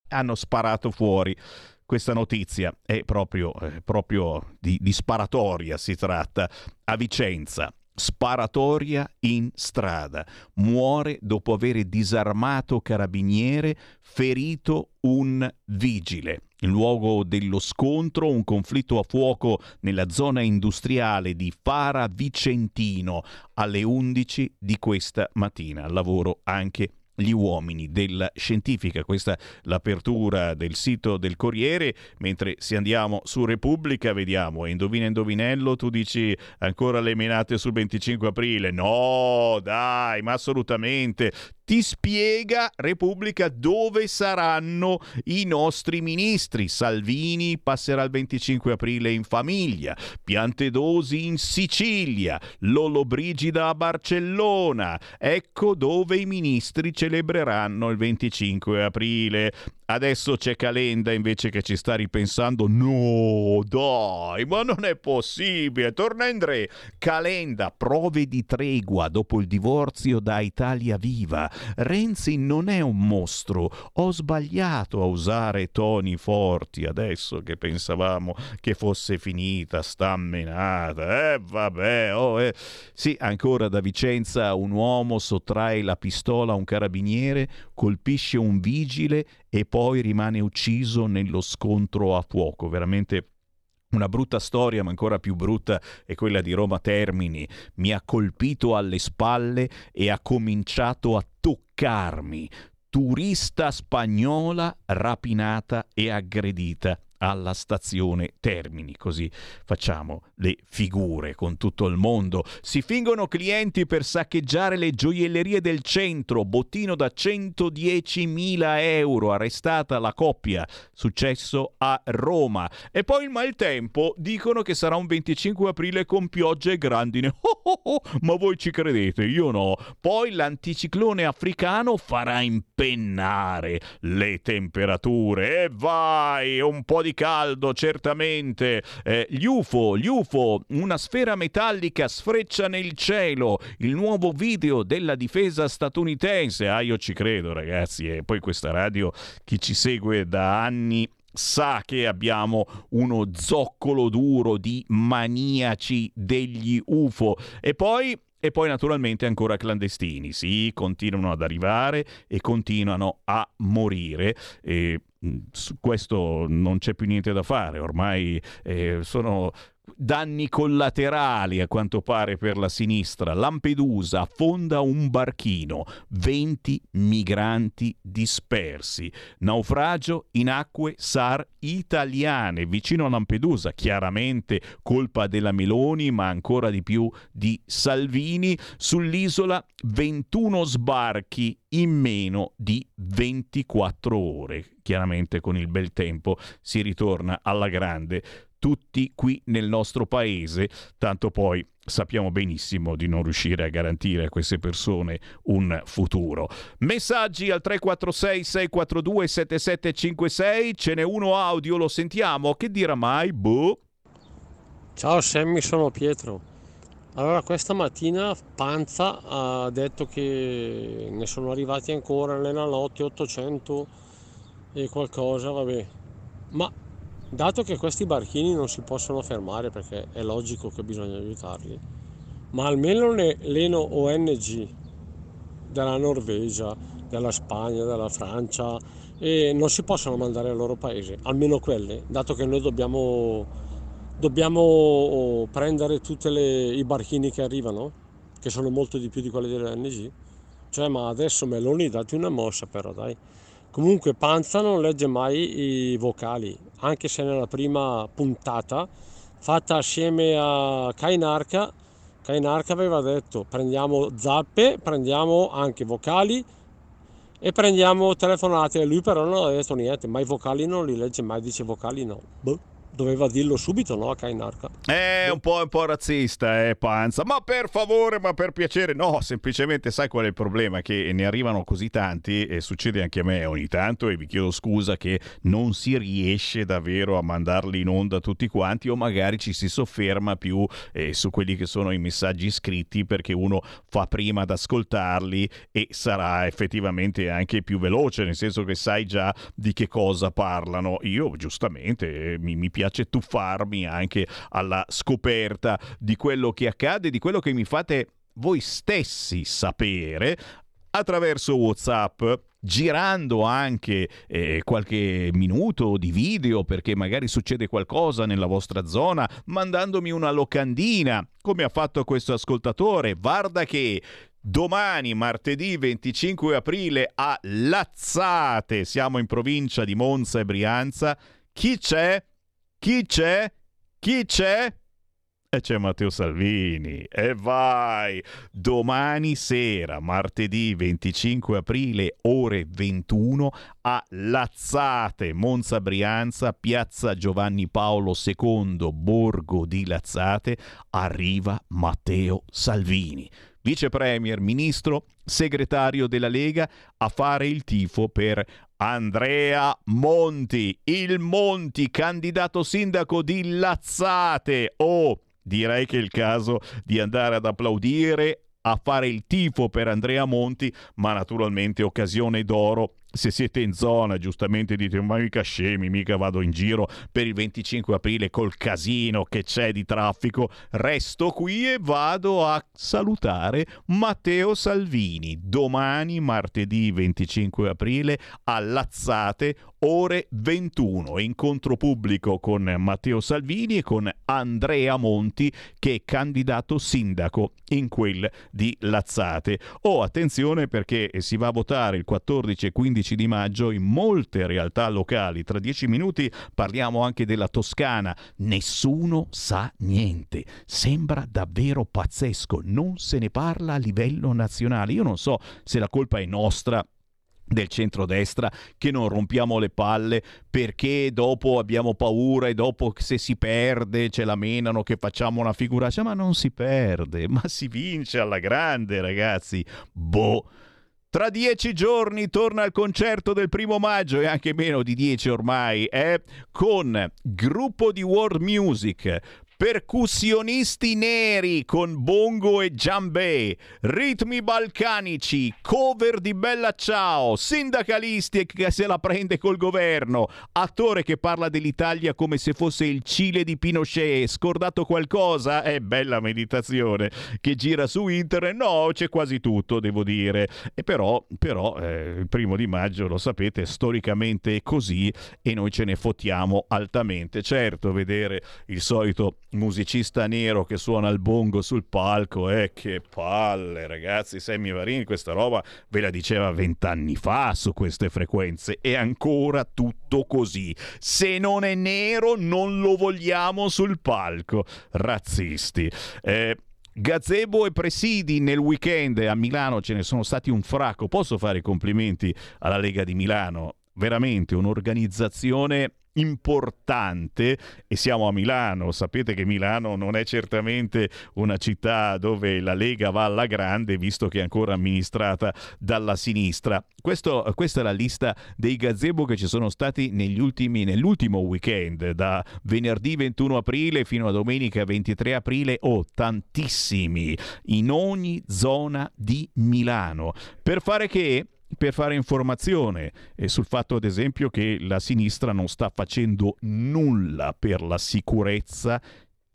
hanno sparato fuori questa notizia. È proprio, eh, proprio di, di sparatoria si tratta. A Vicenza. Sparatoria in strada. Muore dopo aver disarmato carabiniere, ferito un vigile. In luogo dello scontro, un conflitto a fuoco nella zona industriale di Fara Vicentino alle 11 di questa mattina. Lavoro anche gli uomini della scientifica. Questa è l'apertura del sito del Corriere, mentre se andiamo su Repubblica vediamo, e indovina indovinello, tu dici ancora le menate sul 25 aprile. No, dai, ma assolutamente. Ti spiega Repubblica dove saranno i nostri ministri. Salvini passerà il 25 aprile in famiglia, Piantedosi in Sicilia, Lollo Brigida a Barcellona. Ecco dove i ministri celebreranno il 25 aprile. Adesso c'è Calenda invece che ci sta ripensando. No, dai, ma non è possibile. Torna Indre. Calenda, prove di tregua dopo il divorzio da Italia Viva. Renzi non è un mostro. Ho sbagliato a usare toni forti adesso che pensavamo che fosse finita, sta menata. Eh, vabbè, oh, eh. Sì, ancora da Vicenza un uomo sottrae la pistola a un carabiniere, colpisce un vigile e poi rimane ucciso nello scontro a fuoco. Veramente una brutta storia, ma ancora più brutta è quella di Roma Termini. Mi ha colpito alle spalle e ha cominciato a toccarmi. Turista spagnola rapinata e aggredita alla stazione Termini, così facciamo le figure con tutto il mondo. Si fingono clienti per saccheggiare le gioiellerie del centro, bottino da 110.000 euro, arrestata la coppia, successo a Roma. E poi il maltempo, dicono che sarà un 25 aprile con piogge e grandine. <laughs> Oh, oh, oh, ma voi ci credete? Io no. Poi l'anticiclone africano farà impennare le temperature. E vai, un po' di caldo, certamente. Eh, gli UFO, gli UFO, una sfera metallica sfreccia nel cielo. Il nuovo video della difesa statunitense. Ah, io ci credo, ragazzi. E poi questa radio, chi ci segue da anni sa che abbiamo uno zoccolo duro di maniaci degli UFO. E poi e poi naturalmente ancora clandestini, sì, continuano ad arrivare e continuano a morire. E su questo non c'è più niente da fare, ormai eh, sono danni collaterali a quanto pare per la sinistra. Lampedusa affonda un barchino, 20 migranti dispersi. Naufragio in acque SAR italiane vicino a Lampedusa, chiaramente colpa della Meloni, ma ancora di più di Salvini. Sull'isola 21 sbarchi in meno di 24 ore. Chiaramente con il bel tempo si ritorna alla grande tutti qui nel nostro paese, tanto poi sappiamo benissimo di non riuscire a garantire a queste persone un futuro. Messaggi al 346 642 7756, ce n'è uno audio, lo sentiamo, che dirà mai? Boh. Ciao Sammy, sono Pietro. Allora, questa mattina Panza ha detto che ne sono arrivati ancora nella notte 800 e qualcosa, vabbè. Ma Dato che questi barchini non si possono fermare perché è logico che bisogna aiutarli, ma almeno le, le ONG della Norvegia, della Spagna, della Francia e non si possono mandare al loro paese, almeno quelle, dato che noi dobbiamo, dobbiamo prendere tutti i barchini che arrivano, che sono molto di più di quelli delle ONG. Cioè, ma adesso Meloni dati una mossa però, dai. Comunque Panza non legge mai i vocali, anche se nella prima puntata, fatta assieme a Kainarka, Kainarka aveva detto prendiamo zappe, prendiamo anche vocali e prendiamo telefonate. Lui però non ha detto niente, ma i vocali non li legge mai, dice vocali no. Boh doveva dirlo subito, no? A Kainarka. È un po', un po' razzista, eh, Panza. Ma per favore, ma per piacere, no, semplicemente sai qual è il problema? Che ne arrivano così tanti e succede anche a me ogni tanto e vi chiedo scusa che non si riesce davvero a mandarli in onda tutti quanti o magari ci si sofferma più eh, su quelli che sono i messaggi scritti perché uno fa prima ad ascoltarli e sarà effettivamente anche più veloce, nel senso che sai già di che cosa parlano. Io giustamente mi, mi piace piace tuffarmi anche alla scoperta di quello che accade, di quello che mi fate voi stessi sapere attraverso WhatsApp girando anche eh, qualche minuto di video perché magari succede qualcosa nella vostra zona, mandandomi una locandina, come ha fatto questo ascoltatore. Guarda che domani, martedì 25 aprile, a Lazzate, siamo in provincia di Monza e Brianza. Chi c'è? Chi c'è? Chi c'è? e c'è Matteo Salvini. E vai! Domani sera, martedì 25 aprile, ore 21, a Lazzate, Monza Brianza, piazza Giovanni Paolo II, Borgo di Lazzate, arriva Matteo Salvini vice premier, ministro, segretario della Lega, a fare il tifo per Andrea Monti, il Monti, candidato sindaco di Lazzate. Oh, direi che è il caso di andare ad applaudire a fare il tifo per Andrea Monti, ma naturalmente occasione d'oro se siete in zona, giustamente dite, ma mica scemi, mica vado in giro per il 25 aprile col casino che c'è di traffico, resto qui e vado a salutare Matteo Salvini domani, martedì 25 aprile, a Lazzate, ore 21. Incontro pubblico con Matteo Salvini e con Andrea Monti, che è candidato sindaco in quel di Lazzate. Oh, attenzione perché si va a votare il 14 e 15 15 di maggio in molte realtà locali. Tra dieci minuti parliamo anche della Toscana. Nessuno sa niente. Sembra davvero pazzesco. Non se ne parla a livello nazionale. Io non so se la colpa è nostra del centrodestra che non rompiamo le palle perché dopo abbiamo paura e dopo se si perde ce la menano che facciamo una figuraccia ma non si perde ma si vince alla grande ragazzi boh tra dieci giorni torna il concerto del primo maggio e anche meno di dieci ormai, eh? con gruppo di world music, percussionisti neri con bongo e giambè, ritmi balcanici, cover di Bella Ciao, sindacalisti che se la prende col governo, attore che parla dell'Italia come se fosse il Cile di Pinochet, scordato qualcosa? È bella meditazione che gira su internet, no, c'è quasi tutto, devo dire. E però, però eh, il primo di maggio, lo sapete, storicamente è così e noi ce ne fottiamo altamente. Certo, vedere il solito musicista nero che suona il bongo sul palco, eh, che palle ragazzi, Sammy Varini questa roba ve la diceva vent'anni fa su queste frequenze, è ancora tutto così, se non è nero non lo vogliamo sul palco, razzisti. Eh, Gazebo e presidi nel weekend a Milano ce ne sono stati un fracco. Posso fare i complimenti alla Lega di Milano? Veramente un'organizzazione importante e siamo a Milano, sapete che Milano non è certamente una città dove la Lega va alla grande visto che è ancora amministrata dalla sinistra. Questo, questa è la lista dei gazebo che ci sono stati negli ultimi, nell'ultimo weekend, da venerdì 21 aprile fino a domenica 23 aprile, o oh, tantissimi, in ogni zona di Milano. Per fare che per fare informazione eh, sul fatto, ad esempio, che la sinistra non sta facendo nulla per la sicurezza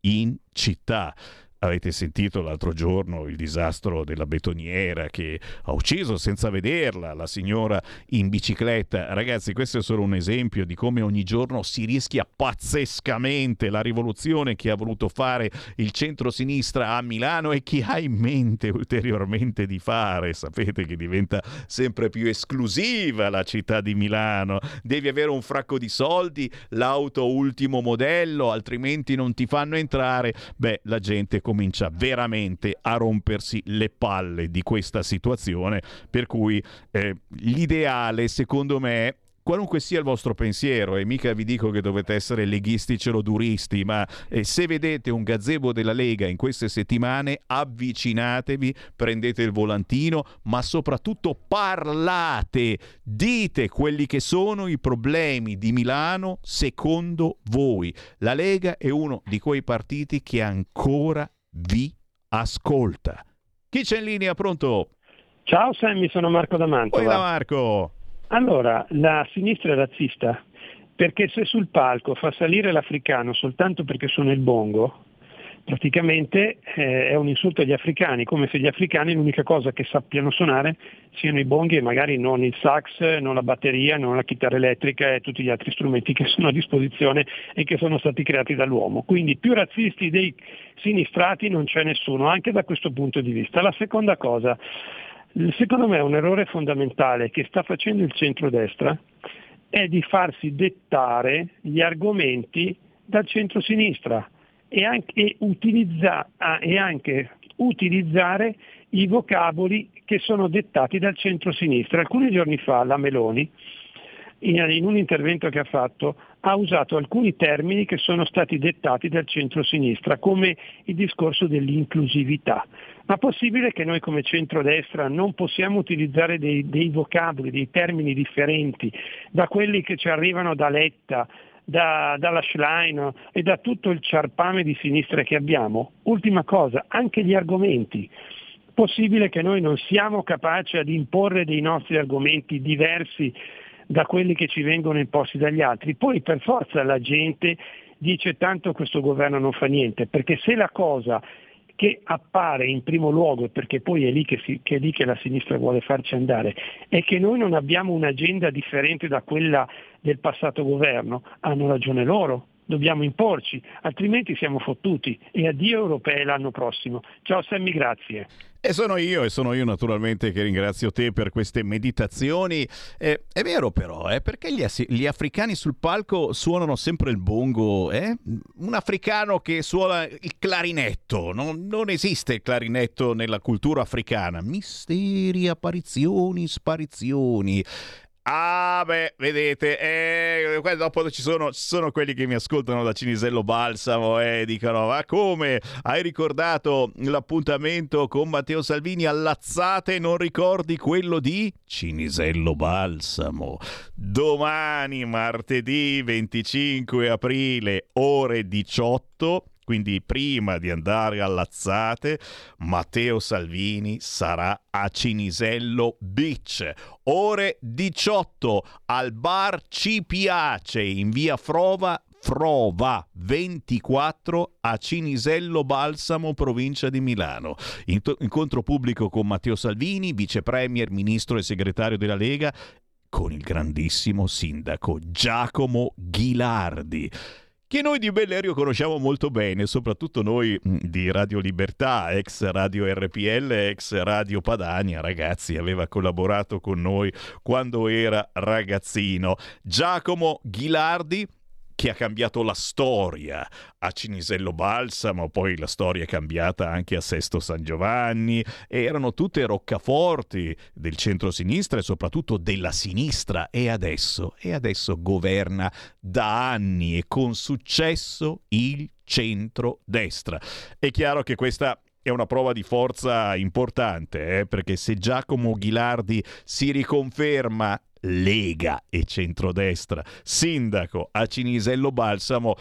in città. Avete sentito l'altro giorno il disastro della betoniera che ha ucciso senza vederla la signora in bicicletta. Ragazzi, questo è solo un esempio di come ogni giorno si rischia pazzescamente la rivoluzione che ha voluto fare il centro-sinistra a Milano e chi ha in mente ulteriormente di fare. Sapete che diventa sempre più esclusiva la città di Milano. Devi avere un fracco di soldi, l'auto ultimo modello, altrimenti non ti fanno entrare. Beh, la gente comincia veramente a rompersi le palle di questa situazione, per cui eh, l'ideale secondo me qualunque sia il vostro pensiero, e mica vi dico che dovete essere leghisti celoduristi, ma eh, se vedete un gazebo della Lega in queste settimane, avvicinatevi, prendete il volantino, ma soprattutto parlate, dite quelli che sono i problemi di Milano secondo voi. La Lega è uno di quei partiti che ancora vi ascolta. Chi c'è in linea? Pronto? Ciao Sammy, sono Marco D'Amantova. Da Marco. Allora, la sinistra è razzista perché se sul palco fa salire l'africano soltanto perché suona il bongo, praticamente eh, è un insulto agli africani, come se gli africani l'unica cosa che sappiano suonare siano i bonghi e magari non il sax, non la batteria, non la chitarra elettrica e tutti gli altri strumenti che <laughs> sono a disposizione e che sono stati creati dall'uomo. Quindi più razzisti dei sinistrati non c'è nessuno, anche da questo punto di vista. La seconda cosa, secondo me un errore fondamentale che sta facendo il centrodestra è di farsi dettare gli argomenti dal centro-sinistra e anche, utilizza, ah, e anche utilizzare i vocaboli che sono dettati dal centro-sinistra. Alcuni giorni fa la Meloni, in, in un intervento che ha fatto, ha usato alcuni termini che sono stati dettati dal centro-sinistra, come il discorso dell'inclusività. Ma possibile che noi come centrodestra non possiamo utilizzare dei, dei vocaboli, dei termini differenti da quelli che ci arrivano da Letta, da, dalla Schlein e da tutto il ciarpame di sinistra che abbiamo? Ultima cosa, anche gli argomenti. Possibile che noi non siamo capaci ad imporre dei nostri argomenti diversi da quelli che ci vengono imposti dagli altri. Poi per forza la gente dice tanto questo governo non fa niente, perché se la cosa che appare in primo luogo, perché poi è lì che, si, che è lì che la sinistra vuole farci andare, è che noi non abbiamo un'agenda differente da quella del passato governo, hanno ragione loro, dobbiamo imporci, altrimenti siamo fottuti e addio europee l'anno prossimo. Ciao Sammy, grazie. E sono io, e sono io naturalmente che ringrazio te per queste meditazioni. Eh, è vero però, eh, perché gli, gli, africani sul palco suonano sempre il bongo? Eh? Un africano che suona il clarinetto, non, non esiste il clarinetto nella cultura africana. Misteri, apparizioni, sparizioni. Ah, beh, vedete, eh, dopo ci sono, sono, quelli che mi ascoltano da Cinisello Balsamo e dicono: Ma come hai ricordato l'appuntamento con Matteo Salvini all'azzate e non ricordi quello di Cinisello Balsamo? Domani, martedì 25 aprile, ore 18 quindi prima di andare all'Azzate, Matteo Salvini sarà a Cinisello Beach. Ore 18 al bar Ci Piace in via Frova Frova 24 a Cinisello Balsamo, provincia di Milano. Incontro pubblico con Matteo Salvini, vice premier, ministro e segretario della Lega, con il grandissimo sindaco Giacomo Ghilardi che noi di Bellerio conosciamo molto bene, soprattutto noi mm, di Radio Libertà, ex Radio RPL, ex Radio Padania, ragazzi, aveva collaborato con noi quando era ragazzino. Giacomo Ghilardi, che ha cambiato la storia. A Cinisello Balsamo, poi la storia è cambiata anche a Sesto San Giovanni, erano tutte roccaforti del centro-sinistra e soprattutto della sinistra. E adesso, e adesso governa da anni e con successo il centro-destra. È chiaro che questa è una prova di forza importante, eh? perché se Giacomo Ghilardi si riconferma Lega e centrodestra, sindaco a Cinisello Balsamo,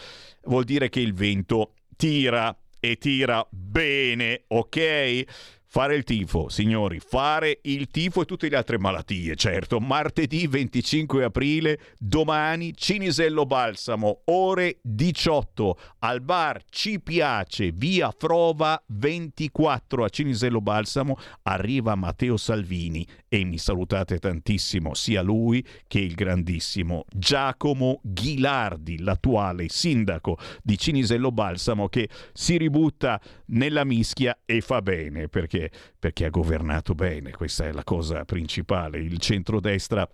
vuol dire che il vento tira e tira bene, ok? Fare il tifo, signori, fare il tifo e tutte le altre malattie, certo. Martedì 25 aprile, domani, Cinisello Balsamo, ore 18, al bar Ci Piace, via Frova 24 a Cinisello Balsamo, arriva Matteo Salvini e mi salutate tantissimo sia lui che il grandissimo Giacomo Ghilardi, l'attuale sindaco di Cinisello Balsamo, che si ributta nella mischia e fa bene perché perché, perché ha governato bene, questa è la cosa principale. Il centrodestra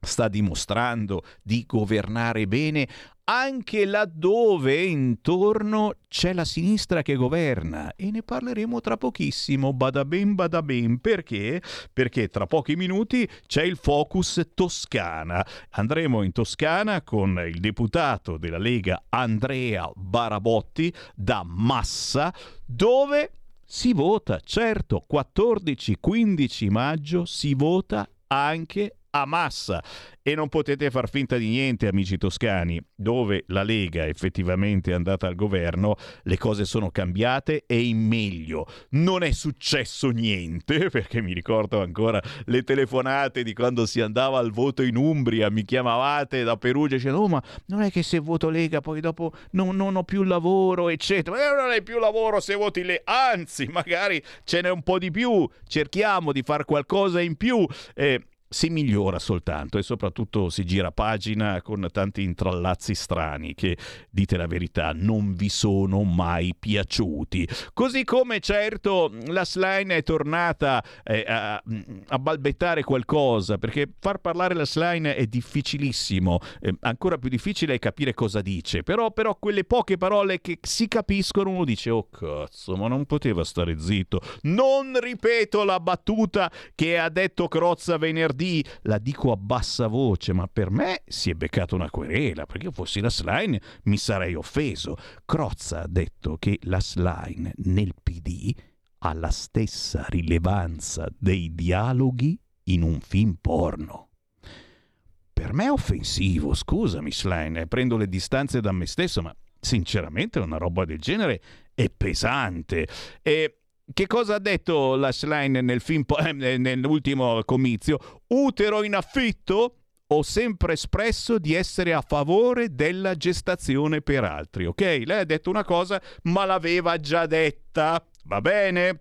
sta dimostrando di governare bene anche laddove intorno c'è la sinistra che governa e ne parleremo tra pochissimo, bada ben bada ben, perché? Perché tra pochi minuti c'è il focus Toscana. Andremo in Toscana con il deputato della Lega Andrea Barabotti da Massa, dove si vota, certo, 14-15 maggio si vota anche a massa e non potete far finta di niente, amici toscani, dove la Lega effettivamente è andata al governo, le cose sono cambiate e in meglio. Non è successo niente, <laughs> perché mi ricordo ancora le telefonate di quando si andava al voto in Umbria, mi chiamavate da Perugia e dicevano, oh ma non è che se voto Lega poi dopo non, non ho più lavoro, eccetera. Ma non hai più lavoro se voti le... Anzi, magari ce n'è un po' di più, cerchiamo di fare qualcosa in più. Eh, si migliora soltanto e soprattutto si gira pagina con tanti intrallazzi strani che, dite la verità, non vi sono mai piaciuti. Così come certo la slime è tornata eh, a, a, balbettare qualcosa, perché far parlare la slime è difficilissimo, eh, ancora più difficile è capire cosa dice, però, però quelle poche parole che si capiscono uno dice oh cazzo, ma non poteva stare zitto. Non ripeto la battuta che ha detto Crozza venerdì venerdì la dico a bassa voce, ma per me si è beccata una querela, perché io fossi la Slime mi sarei offeso. Crozza ha detto che la Slime nel PD ha la stessa rilevanza dei dialoghi in un film porno. Per me è offensivo, scusami Slime, prendo le distanze da me stesso, ma sinceramente una roba del genere è pesante. E che cosa ha detto la Line nel film, eh, nell'ultimo comizio? Utero in affitto? Ho sempre espresso di essere a favore della gestazione per altri, ok? Lei ha detto una cosa, ma l'aveva già detta, va bene?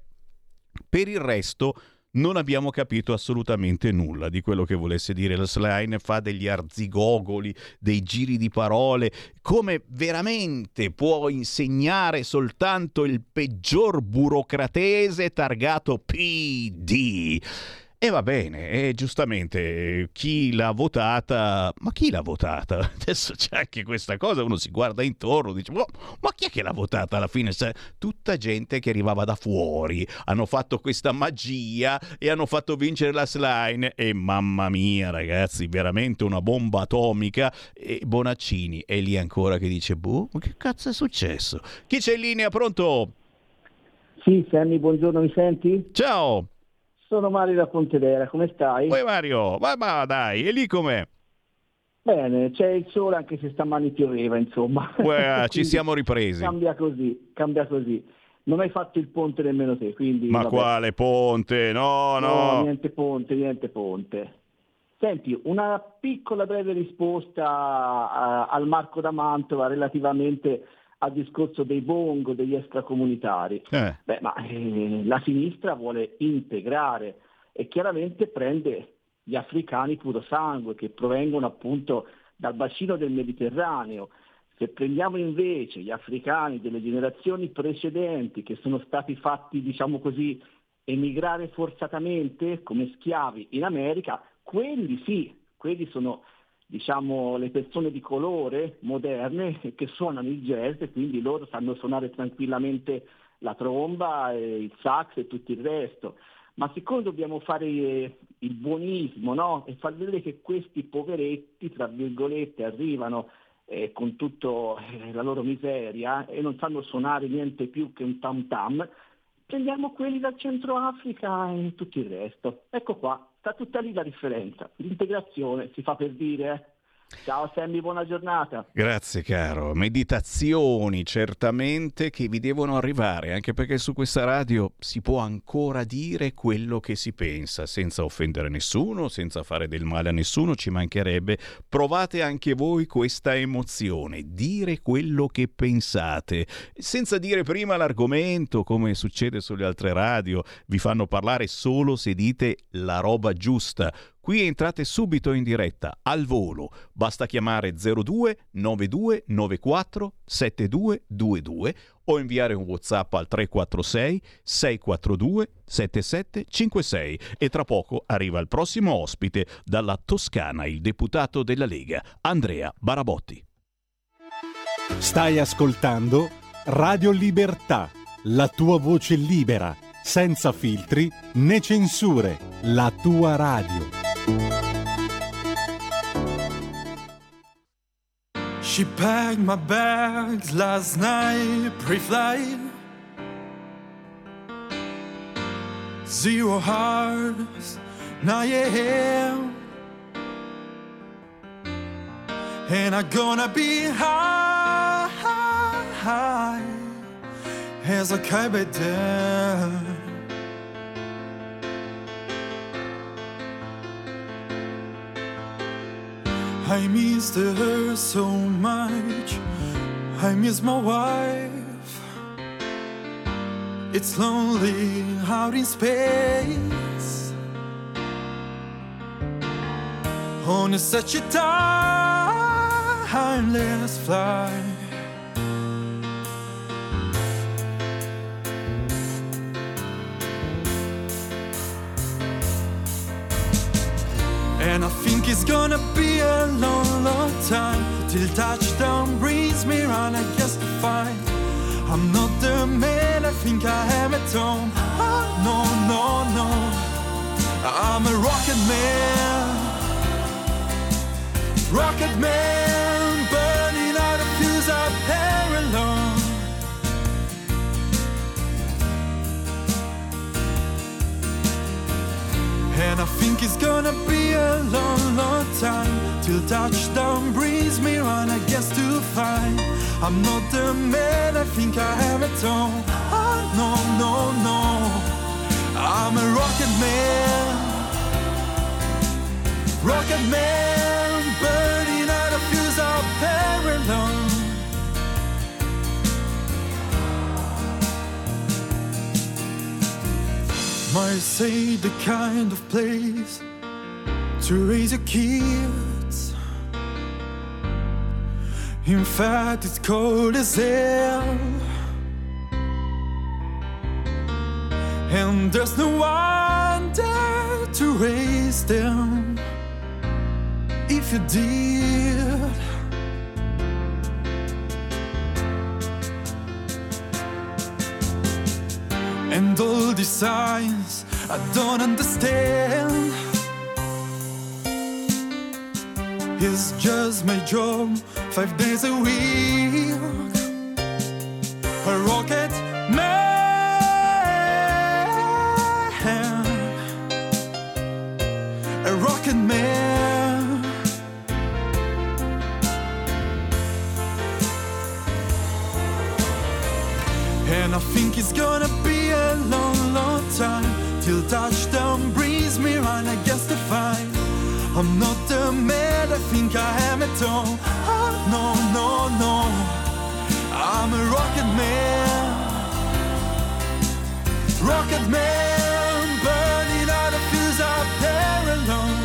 Per il resto non abbiamo capito assolutamente nulla di quello che volesse dire la Slime, fa degli arzigogoli, dei giri di parole, come veramente può insegnare soltanto il peggior burocratese targato PD. E va bene, e giustamente chi l'ha votata, ma chi l'ha votata? <laughs> Adesso c'è anche questa cosa, uno si guarda intorno, dice, ma, ma chi è che l'ha votata alla fine? Tutta gente che arrivava da fuori, hanno fatto questa magia e hanno fatto vincere la slime e mamma mia ragazzi, veramente una bomba atomica e Bonaccini è lì ancora che dice, boh, ma che cazzo è successo? Chi c'è in linea, pronto? Sì, Sammy, buongiorno, mi senti? Ciao! Sono Mario da Pontedera, come stai? Poi Mario, ma, ma dai, e lì com'è? Bene, c'è il sole anche se stamani pioveva, insomma. Uè, ci <laughs> siamo ripresi. Cambia così, cambia così. Non hai fatto il ponte nemmeno te, quindi... Ma vabbè. quale ponte? No, no, no. niente ponte, niente ponte. Senti, una piccola breve risposta a, al Marco da Mantova relativamente al discorso dei bongo, degli extracomunitari. Eh. Beh, ma eh, la sinistra vuole integrare e chiaramente prende gli africani puro sangue che provengono appunto dal bacino del Mediterraneo. Se prendiamo invece gli africani delle generazioni precedenti che sono stati fatti, diciamo così, emigrare forzatamente come schiavi in America, quelli sì, quelli sono diciamo, le persone di colore moderne che suonano il jazz e quindi loro sanno suonare tranquillamente la tromba, il sax e tutto il resto. Ma siccome dobbiamo fare eh, il buonismo no? e far vedere che questi poveretti, tra virgolette, arrivano eh, con tutta eh, la loro miseria e non sanno suonare niente più che un tam tam, prendiamo quelli dal Centro Africa e tutto il resto. Ecco qua, sta tutta lì la differenza. L'integrazione si fa per dire, eh. Ciao Sammy, buona giornata. Grazie caro. Meditazioni certamente che vi devono arrivare, anche perché su questa radio si può ancora dire quello che si pensa, senza offendere nessuno, senza fare del male a nessuno, ci mancherebbe. Provate anche voi questa emozione, dire quello che pensate, senza dire prima l'argomento, come succede sulle altre radio, vi fanno parlare solo se dite la roba giusta Qui entrate subito in diretta, al volo. Basta chiamare 02 92 94 7222 o inviare un WhatsApp al 346 642 7756 e tra poco arriva il prossimo ospite dalla Toscana, il deputato della Lega, Andrea Barabotti. Stai ascoltando Radio Libertà, la tua voce libera, senza filtri né censure, la tua radio. She packed my bags last night, pre flight. Zero hours, 9 a.m. And I'm gonna be high, high as I kaybeder. I miss her so much. I miss my wife. It's lonely out in space. on such a timeless flight. And I think it's gonna be a long, long time till touchdown brings me round. I guess to find I'm not the man I think I am at home. Oh, no, no, no. I'm a rocket man. Rocket man, And I think it's gonna be a long, long time till touchdown brings me round. I guess to find I'm not the man I think I am at home. Oh, no, no, no. I'm a rocket man. Rocket man, Might say the kind of place to raise your kids. In fact, it's cold as hell. And there's no one there to raise them. If you did, and all these signs I don't understand. It's just my job, five days a week. A rocket think I am at all. Oh, no, no, no. I'm a rocket man. Rocket man, burning out a fuse up there alone.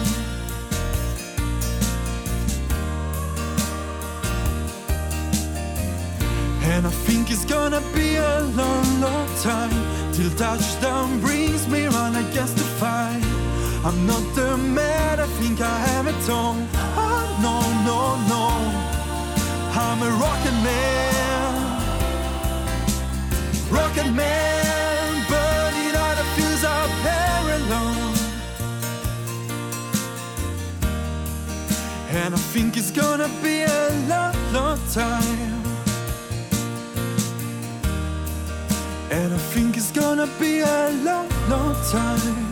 And I think it's gonna be a long, long time till touchdown brings me round. Guess to find I'm not the man I think I am at all. Ah, No, no, no. I'm a rocket man. Rocket man, burning out a fuse there alone. And I think it's gonna be a long, long time. And I think it's gonna be a long, long time.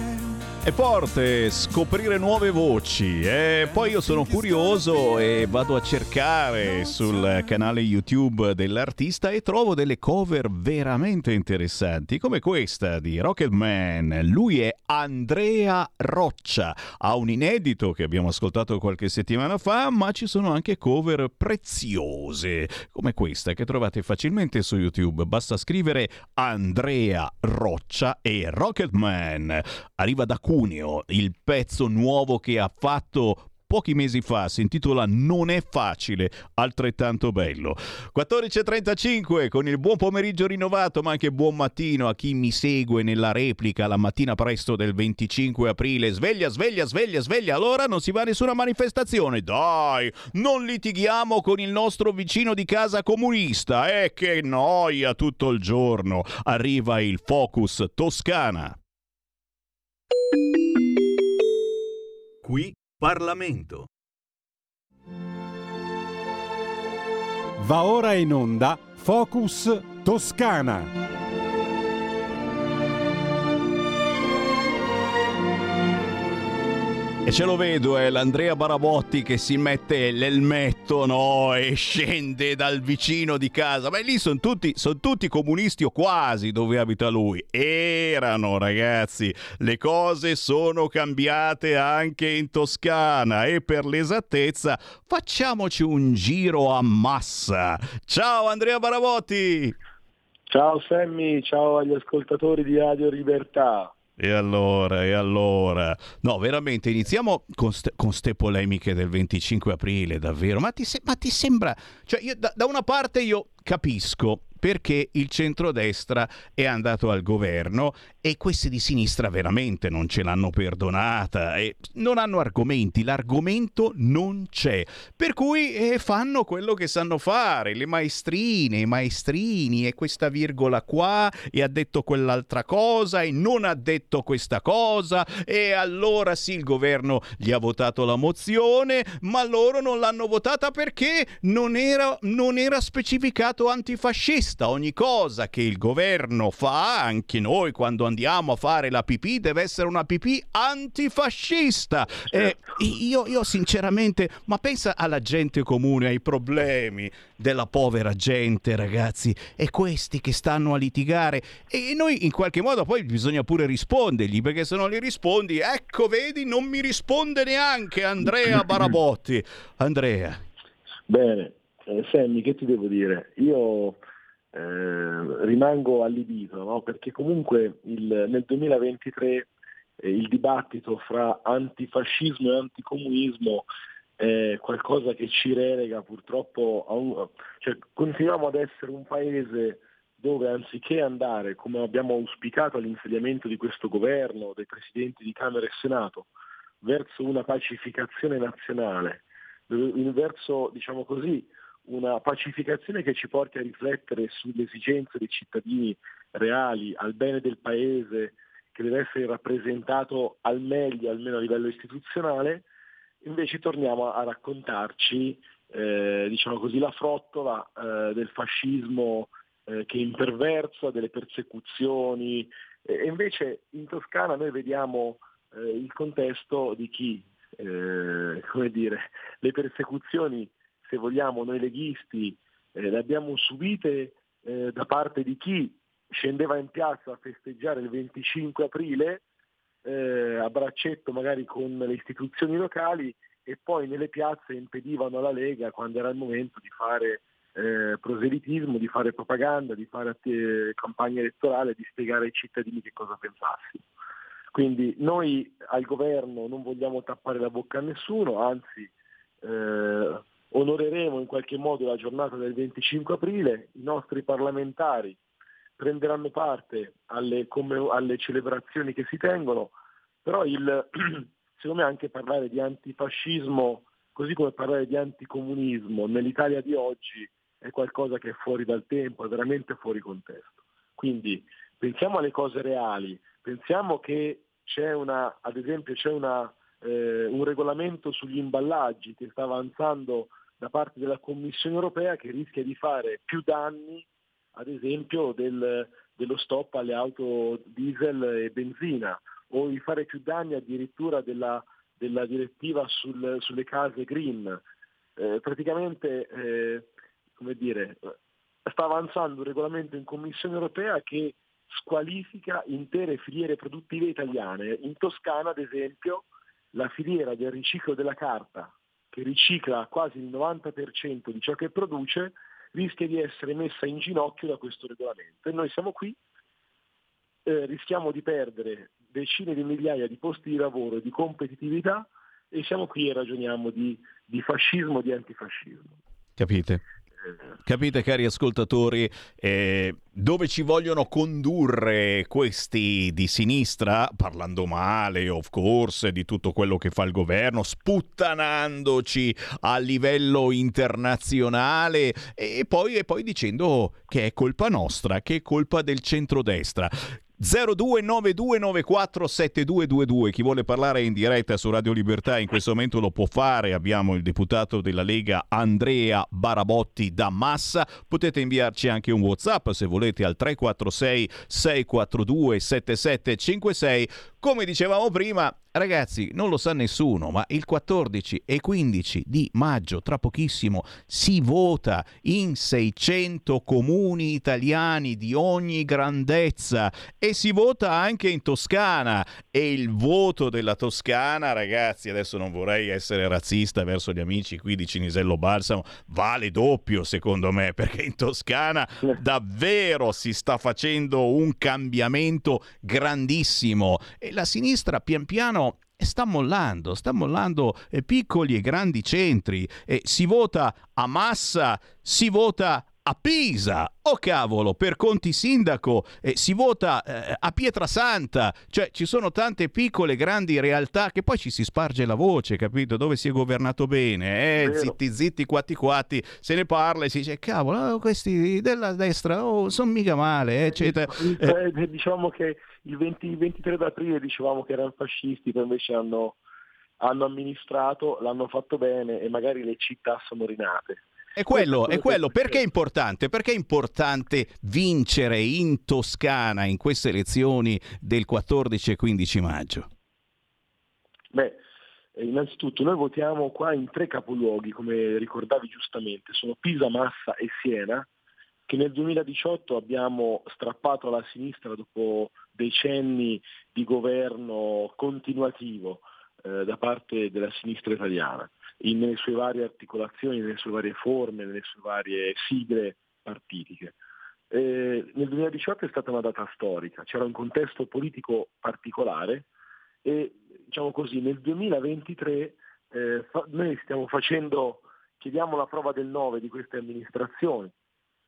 È forte scoprire nuove voci e poi io sono curioso e vado a cercare sul canale YouTube dell'artista e trovo delle cover veramente interessanti come questa di Rocketman. Lui è Andrea Roccia, ha un inedito che abbiamo ascoltato qualche settimana fa, ma ci sono anche cover preziose come questa che trovate facilmente su YouTube. Basta scrivere Andrea Roccia e Rocketman. Arriva da Cuneo, il pezzo nuovo che ha fatto pochi mesi fa, si intitola Non è facile, altrettanto bello. 14.35 con il buon pomeriggio rinnovato, ma anche buon mattino a chi mi segue nella replica la mattina presto del 25 aprile. Sveglia, sveglia, sveglia, sveglia, allora non si va a nessuna manifestazione. Dai, non litighiamo con il nostro vicino di casa comunista. Eh, che noia tutto il giorno. Arriva il Focus Toscana. Qui Parlamento. Va ora in onda Focus Toscana. E ce lo vedo, è l'Andrea Barabotti che si mette l'elmetto, no? E scende dal vicino di casa. Ma lì sono tutti, son tutti comunisti o quasi dove abita lui. Erano, ragazzi. Le cose sono cambiate anche in Toscana. E per l'esattezza, facciamoci un giro a massa. Ciao Andrea Barabotti! Ciao Sammy, ciao agli ascoltatori di Radio Libertà. E allora, e allora? No, veramente, iniziamo con queste polemiche del 25 aprile, davvero. Ma ti, se- ma ti sembra... Cioè, io, da, da una parte io capisco perché il centrodestra è andato al governo e questi di sinistra veramente non ce l'hanno perdonata e non hanno argomenti, l'argomento non c'è. Per cui eh, fanno quello che sanno fare, le maestrine, i maestrini e questa virgola qua e ha detto quell'altra cosa e non ha detto questa cosa e allora sì il governo gli ha votato la mozione, ma loro non l'hanno votata perché non era, non era specificato antifascista vista ogni cosa che il governo fa, anche noi quando andiamo a fare la pipì, deve essere una pipì antifascista. Eh, io, io sinceramente, ma pensa alla gente comune, ai problemi della povera gente, ragazzi, e questi che stanno a litigare. E noi in qualche modo poi bisogna pure rispondergli, perché se non gli rispondi, ecco, vedi, non mi risponde neanche Andrea <clears throat> Barabotti. Andrea. Bene, eh, Sammy, che ti devo dire? Io eh, rimango allibito, no? perché comunque il, nel 2023 eh, il dibattito fra antifascismo e anticomunismo è qualcosa che ci relega purtroppo a un... cioè, continuiamo ad essere un paese dove anziché andare, come abbiamo auspicato all'insediamento di questo governo, dei presidenti di Camera e Senato, verso una pacificazione nazionale, verso, diciamo così, una pacificazione che ci porti a riflettere sulle esigenze dei cittadini reali, al bene del Paese, che deve essere rappresentato al meglio, almeno a livello istituzionale, invece torniamo a raccontarci eh, diciamo così, la frottola eh, del fascismo eh, che imperversa, delle persecuzioni. E invece in Toscana noi vediamo eh, il contesto di chi, eh, come dire, le persecuzioni se vogliamo, noi leghisti eh, le abbiamo subite eh, da parte di chi scendeva in piazza a festeggiare il 25 aprile eh, a braccetto magari con le istituzioni locali e poi nelle piazze impedivano alla Lega quando era il momento di fare eh, proselitismo, di fare propaganda, di fare eh, campagna elettorale, di spiegare ai cittadini che cosa pensassimo. Quindi noi al governo non vogliamo tappare la bocca a nessuno, anzi eh, onoreremo in qualche modo la giornata del 25 aprile, i nostri parlamentari prenderanno parte alle, come, alle celebrazioni che si tengono, però il, <clears throat> secondo me anche parlare di antifascismo, così come parlare di anticomunismo nell'Italia di oggi è qualcosa che è fuori dal tempo, è veramente fuori contesto. Quindi pensiamo alle cose reali, pensiamo che c'è una, ad esempio c'è una, eh, un regolamento sugli imballaggi che sta avanzando da parte della Commissione europea che rischia di fare più danni, ad esempio, del, dello stop alle auto diesel e benzina o di fare più danni addirittura della, della direttiva sul, sulle case green. Eh, praticamente, eh, come dire, sta avanzando un regolamento in Commissione europea che squalifica intere filiere produttive italiane. In Toscana, ad esempio, la filiera del riciclo della carta che ricicla quasi il 90% di ciò che produce, rischia di essere messa in ginocchio da questo regolamento. E noi siamo qui, eh, rischiamo di perdere decine di migliaia di posti di lavoro e di competitività e siamo qui e ragioniamo di, di fascismo, di antifascismo. Capite? Capite cari ascoltatori eh, dove ci vogliono condurre questi di sinistra, parlando male of course di tutto quello che fa il governo, sputtanandoci a livello internazionale e poi, e poi dicendo che è colpa nostra, che è colpa del centrodestra. 0292947222. Chi vuole parlare in diretta su Radio Libertà in questo momento lo può fare. Abbiamo il deputato della Lega Andrea Barabotti da Massa. Potete inviarci anche un WhatsApp se volete al 346 642 7756. Come dicevamo prima, ragazzi, non lo sa nessuno, ma il 14 e 15 di maggio, tra pochissimo, si vota in 600 comuni italiani di ogni grandezza e si vota anche in Toscana. E il voto della Toscana, ragazzi, adesso non vorrei essere razzista verso gli amici qui di Cinisello Balsamo, vale doppio secondo me, perché in Toscana davvero si sta facendo un cambiamento grandissimo. E la sinistra pian piano sta mollando, sta mollando eh, piccoli e grandi centri. Eh, si vota a Massa, si vota a Pisa, oh cavolo, per Conti Sindaco, eh, si vota eh, a Pietrasanta, cioè ci sono tante piccole, grandi realtà che poi ci si sparge la voce, capito? Dove si è governato bene, eh, zitti zitti, quatti quatti, se ne parla e si dice, cavolo, oh, questi della destra oh, sono mica male, eccetera. Eh, diciamo che il 20 il 23 aprile dicevamo che erano fascisti, poi invece hanno, hanno amministrato, l'hanno fatto bene e magari le città sono rinate. È quello, è quello. Perché è importante? Perché è importante vincere in Toscana in queste elezioni del 14 e 15 maggio? Beh, eh, innanzitutto noi votiamo qua in tre capoluoghi, come ricordavi giustamente, sono Pisa, Massa e Siena, che nel 2018 abbiamo strappato alla sinistra dopo decenni di governo continuativo eh, da parte della sinistra italiana in, nelle sue varie articolazioni, nelle sue varie forme, nelle sue varie sigle partitiche. Eh, nel 2018 è stata una data storica, c'era un contesto politico particolare e diciamo così, nel 2023 eh, fa- noi stiamo facendo, chiediamo la prova del 9 di queste amministrazioni,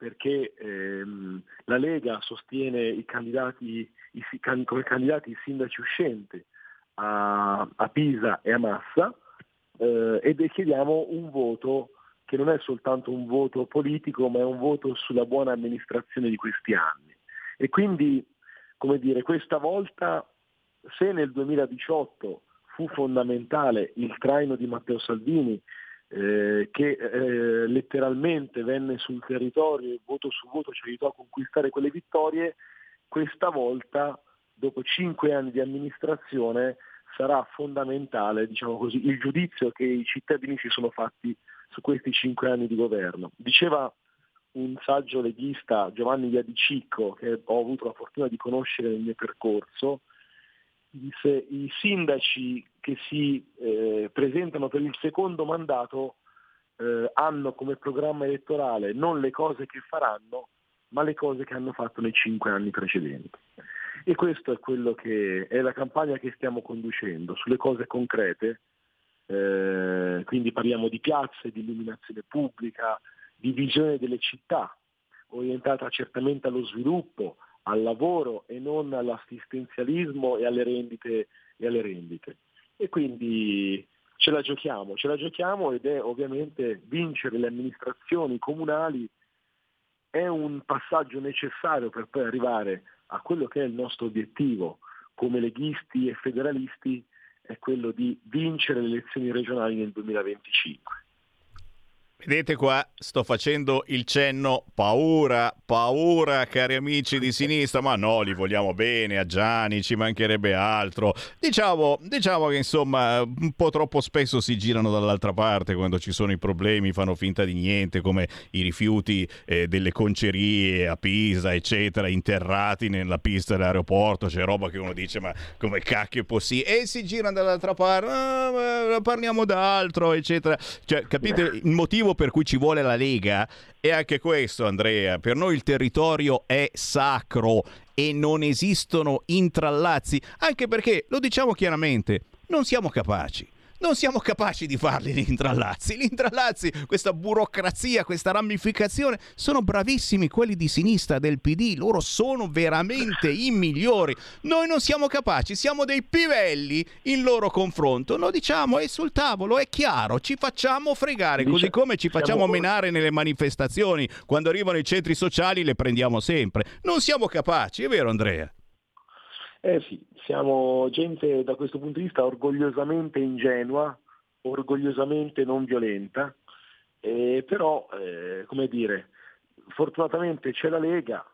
perché ehm, la Lega sostiene i candidati, i, come candidati i sindaci uscenti a, a Pisa e a Massa, eh, ed chiediamo un voto che non è soltanto un voto politico, ma è un voto sulla buona amministrazione di questi anni. E quindi, come dire, questa volta, se nel 2018 fu fondamentale il traino di Matteo Salvini, eh, che eh, letteralmente venne sul territorio e voto su voto ci aiutò a conquistare quelle vittorie, questa volta, dopo cinque anni di amministrazione, sarà fondamentale diciamo così, il giudizio che i cittadini si sono fatti su questi cinque anni di governo. Diceva un saggio leghista, Giovanni Iadicicco, che ho avuto la fortuna di conoscere nel mio percorso, i sindaci che si eh, presentano per il secondo mandato eh, hanno come programma elettorale non le cose che faranno, ma le cose che hanno fatto nei cinque anni precedenti. E questo è è la campagna che stiamo conducendo sulle cose concrete, eh, quindi parliamo di piazze, di illuminazione pubblica, di visione delle città, orientata certamente allo sviluppo, al lavoro e non all'assistenzialismo e alle rendite. E, alle rendite. e quindi ce la giochiamo, ce la giochiamo ed è ovviamente vincere le amministrazioni comunali è un passaggio necessario per poi arrivare a quello che è il nostro obiettivo come leghisti e federalisti, è quello di vincere le elezioni regionali nel 2025. Vedete qua, sto facendo il cenno, paura, paura cari amici di sinistra, ma no, li vogliamo bene a Gianni, ci mancherebbe altro. Diciamo, diciamo che insomma un po' troppo spesso si girano dall'altra parte quando ci sono i problemi, fanno finta di niente come i rifiuti eh, delle concerie a Pisa, eccetera, interrati nella pista dell'aeroporto, c'è roba che uno dice ma come cacchio è possibile? E si girano dall'altra parte, ah, parliamo d'altro, eccetera. Cioè, capite il motivo per cui ci vuole la Lega è anche questo, Andrea. Per noi il territorio è sacro e non esistono intrallazzi, anche perché, lo diciamo chiaramente, non siamo capaci non siamo capaci di farli gli intrallazzi. Gli intrallazzi, questa burocrazia, questa ramificazione, sono bravissimi quelli di sinistra del PD, loro sono veramente i migliori. Noi non siamo capaci, siamo dei pivelli in loro confronto. Lo diciamo, è sul tavolo, è chiaro, ci facciamo fregare, così come ci facciamo menare nelle manifestazioni. Quando arrivano i centri sociali le prendiamo sempre. Non siamo capaci, è vero Andrea? Eh sì, siamo gente da questo punto di vista orgogliosamente ingenua, orgogliosamente non violenta, eh, però, eh, come dire, fortunatamente c'è la Lega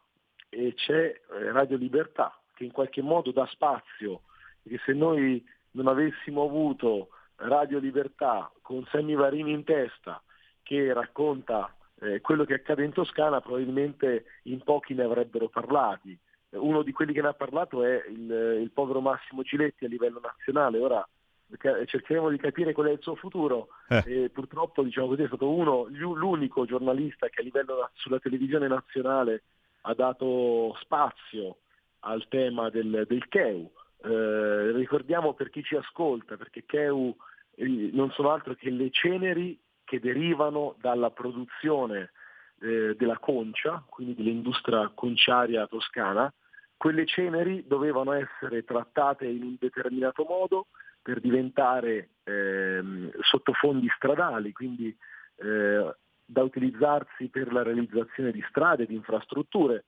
e c'è eh, Radio Libertà che in qualche modo dà spazio, perché se noi non avessimo avuto Radio Libertà con Sammy Varini in testa che racconta eh, quello che accade in Toscana, probabilmente in pochi ne avrebbero parlati. Uno di quelli che ne ha parlato è il, il povero Massimo Giletti a livello nazionale. Ora cercheremo di capire qual è il suo futuro. Eh. E purtroppo diciamo così, è stato uno, l'unico giornalista che a livello sulla televisione nazionale ha dato spazio al tema del, del CEU. Eh, ricordiamo per chi ci ascolta, perché CEU eh, non sono altro che le ceneri che derivano dalla produzione eh, della concia, quindi dell'industria conciaria toscana. Quelle ceneri dovevano essere trattate in un determinato modo, per diventare ehm, sottofondi stradali, quindi eh, da utilizzarsi per la realizzazione di strade, di infrastrutture.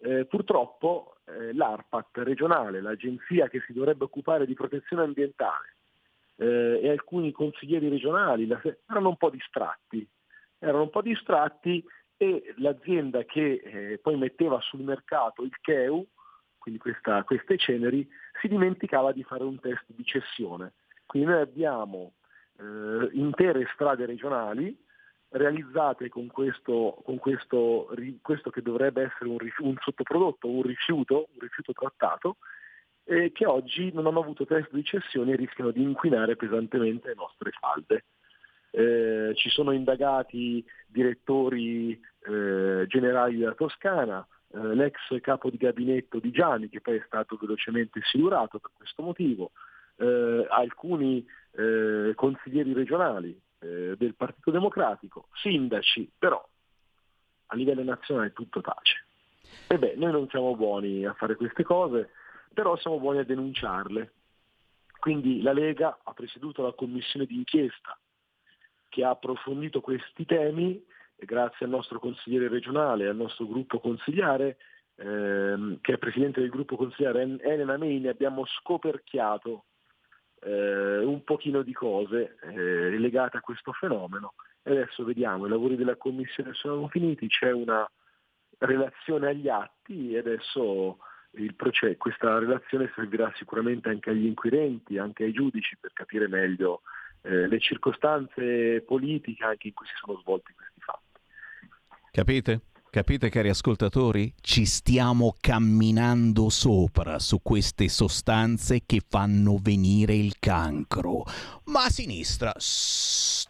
Eh, purtroppo eh, l'ARPAT regionale, l'agenzia che si dovrebbe occupare di protezione ambientale eh, e alcuni consiglieri regionali la, erano un po' distratti, erano un po' distratti e l'azienda che eh, poi metteva sul mercato il CHEU, quindi questa, queste ceneri, si dimenticava di fare un test di cessione. Quindi noi abbiamo eh, intere strade regionali realizzate con, questo, con questo, questo, che dovrebbe essere un, un, sottoprodotto, un rifiuto, un rifiuto trattato, eh, che oggi non hanno avuto test di cessione e rischiano di inquinare pesantemente le nostre falde. Eh, ci sono indagati direttori eh, generali della Toscana, eh, l'ex capo di gabinetto di Gianni, che poi è stato velocemente silurato per questo motivo, eh, alcuni eh, consiglieri regionali eh, del Partito Democratico, sindaci, però a livello nazionale tutto tace. E beh, noi non siamo buoni a fare queste cose, però siamo buoni a denunciarle. Quindi la Lega ha presieduto la commissione d'inchiesta che ha approfondito questi temi grazie al nostro consigliere regionale, al nostro gruppo consigliare, ehm, che è presidente del gruppo consigliare Elena Meini, abbiamo scoperchiato eh, un pochino di cose eh, legate a questo fenomeno. E adesso vediamo, i lavori della Commissione sono finiti, c'è una relazione agli atti e adesso processo, questa relazione servirà sicuramente anche agli inquirenti, anche ai giudici per capire meglio eh, le circostanze politiche anche in cui si sono svolti questi fatti. Capite? Capite cari ascoltatori? Ci stiamo camminando sopra su queste sostanze che fanno venire il cancro. Ma a sinistra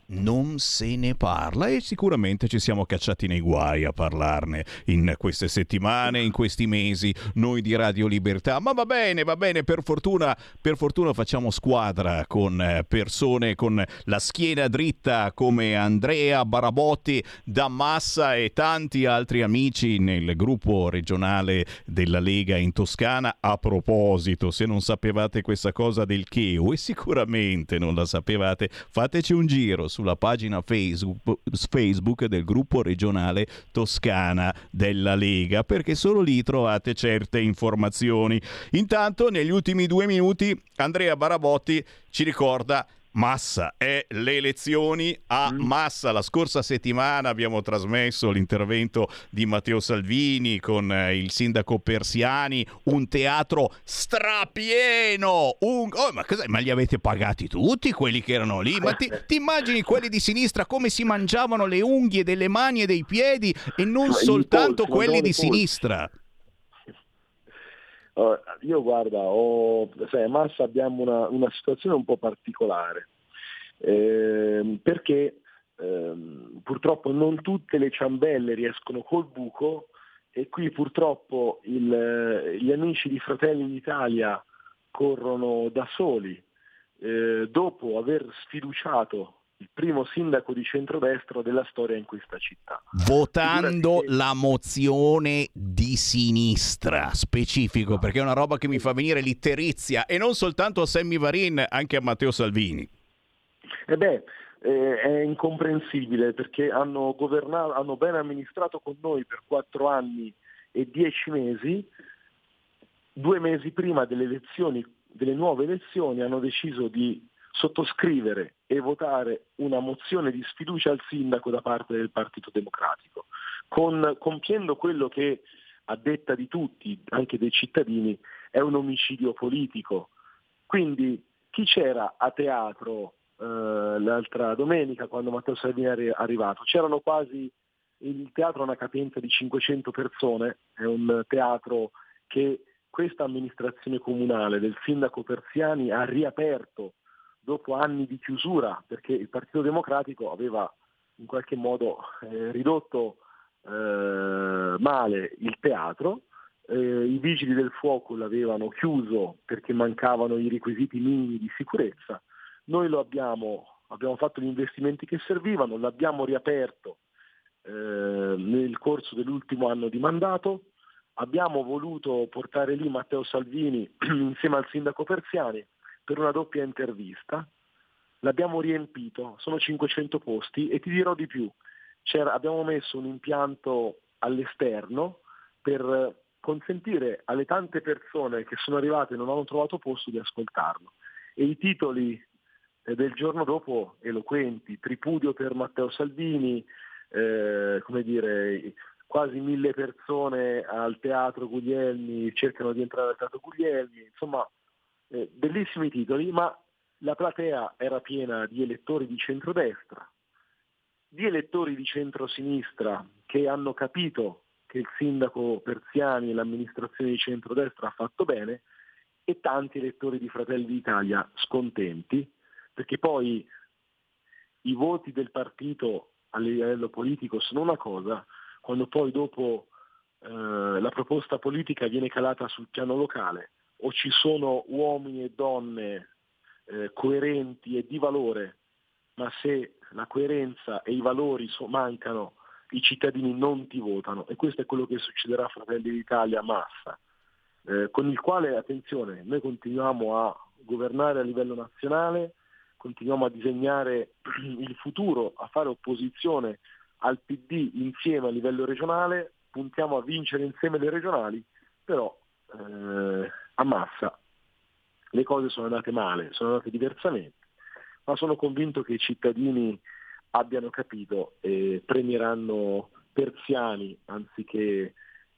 non se ne parla e sicuramente ci siamo cacciati nei guai a parlarne in queste settimane, in questi mesi, noi di Radio Libertà. Ma va bene, va bene, per fortuna, per fortuna facciamo squadra con eh, persone con la schiena dritta come Andrea Barabotti, Dammassa e tanti altri amici nel gruppo regionale della Lega in Toscana. A proposito, se non sapevate questa cosa del Cheu e sicuramente non la sapevate, fateci un giro sulla pagina Facebook del gruppo regionale Toscana della Lega, perché solo lì trovate certe informazioni. Intanto, negli ultimi due minuti, Andrea Barabotti ci ricorda Massa è le elezioni a mm. Massa. La scorsa settimana abbiamo trasmesso l'intervento di Matteo Salvini con eh, il sindaco Persiani, un teatro strapieno. Un... Oh, ma, ma, li avete pagati tutti quelli che erano lì? Ma ti, <laughs> ti, immagini quelli di sinistra come si mangiavano le unghie delle mani e dei piedi e non soltanto quelli di sinistra? Io guarda, ho, sai, a Massa abbiamo una, una, situazione un po' particolare, eh, perché eh, purtroppo non tutte le ciambelle riescono col buco e qui purtroppo il, gli amici di Fratelli d'Italia corrono da soli, eh, dopo aver sfiduciato il primo sindaco di centrodestra della storia in questa città. Votando la mozione di sinistra, specifico, perché è una roba che mi fa venire l'itterizia, e non soltanto a Sammy Varin, anche a Matteo Salvini. E beh, eh, è incomprensibile perché hanno, governato, hanno ben amministrato con noi per quattro anni e dieci mesi, due mesi prima delle elezioni, delle nuove elezioni, hanno deciso di sottoscrivere e votare una mozione di sfiducia al sindaco da parte del Partito Democratico, con, compiendo quello che a detta di tutti, anche dei cittadini, è un omicidio politico. Quindi chi c'era a teatro eh, l'altra domenica quando Matteo Salvini è arrivato? C'erano quasi, il teatro ha una capienza di 500 persone, è un teatro che questa amministrazione comunale del sindaco Persiani ha riaperto dopo anni di chiusura perché il Partito Democratico aveva in qualche modo eh, ridotto eh, male il teatro, eh, i vigili del fuoco l'avevano chiuso perché mancavano i requisiti minimi di sicurezza, noi lo abbiamo, abbiamo fatto gli investimenti che servivano, l'abbiamo riaperto eh, nel corso dell'ultimo anno di mandato, abbiamo voluto portare lì Matteo Salvini <clears throat> insieme al sindaco Persiani per una doppia intervista, l'abbiamo riempito, sono 500 posti e ti dirò di più, abbiamo messo un impianto all'esterno per consentire alle tante persone che sono arrivate e non hanno trovato posto di ascoltarlo. E i titoli eh, del giorno dopo eloquenti, tripudio per Matteo Salvini, eh, come dire, quasi mille persone al teatro Guglielmi cercano di entrare al teatro Guglielmi, insomma eh, bellissimi titoli, ma la platea era piena di elettori di centrodestra, di elettori di centrosinistra che hanno capito che il sindaco Persiani e l'amministrazione di centrodestra ha fatto bene e tanti elettori di Fratelli d'Italia scontenti, perché poi i voti del partito a livello politico sono una cosa, quando poi dopo eh, la proposta politica viene calata sul piano locale o ci sono uomini e donne eh, coerenti e di valore, ma se la coerenza e i valori so- mancano, i cittadini non ti votano. E questo è quello che succederà a Fratelli d'Italia a massa, eh, con il quale, attenzione, noi continuiamo a governare a livello nazionale, continuiamo a disegnare <clears throat> il futuro, a fare opposizione al PD insieme a livello regionale, puntiamo a vincere insieme le regionali, però eh, a massa le cose sono andate male, sono andate diversamente, ma sono convinto che i cittadini abbiano capito e premieranno persiani anziché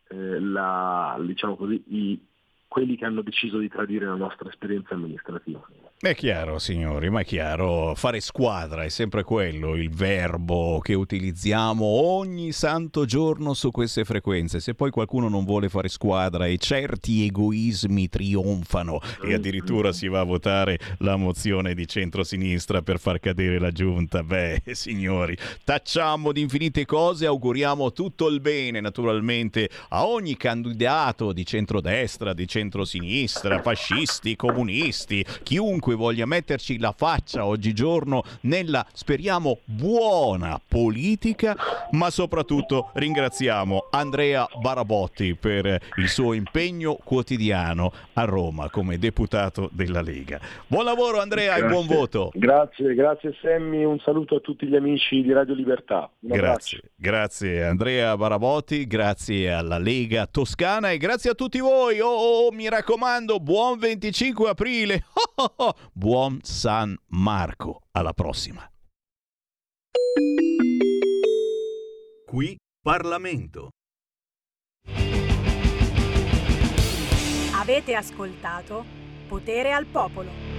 eh, la, diciamo così, i, quelli che hanno deciso di tradire la nostra esperienza amministrativa. È chiaro, signori, ma è chiaro, fare squadra è sempre quello, il verbo che utilizziamo ogni santo giorno su queste frequenze. Se poi qualcuno non vuole fare squadra e certi egoismi trionfano e addirittura si va a votare la mozione di centrosinistra per far cadere la giunta, beh, signori, tacciamo di infinite cose, auguriamo tutto il bene naturalmente a ogni candidato di centrodestra, di centrosinistra, fascisti, comunisti, chiunque chiunque voglia metterci la faccia oggigiorno nella, speriamo, buona politica, ma soprattutto ringraziamo Andrea Barabotti per il suo impegno quotidiano a Roma come deputato della Lega. Buon lavoro Andrea grazie. e buon voto. Grazie, grazie Semmi, un saluto a tutti gli amici di Radio Libertà. grazie, grazie Andrea Barabotti, grazie alla Lega Toscana e grazie a tutti voi. Oh, oh mi raccomando, buon 25 aprile. <laughs> Oh, oh, Buon San Marco. Alla prossima. Qui Parlamento. Avete ascoltato Potere al Popolo.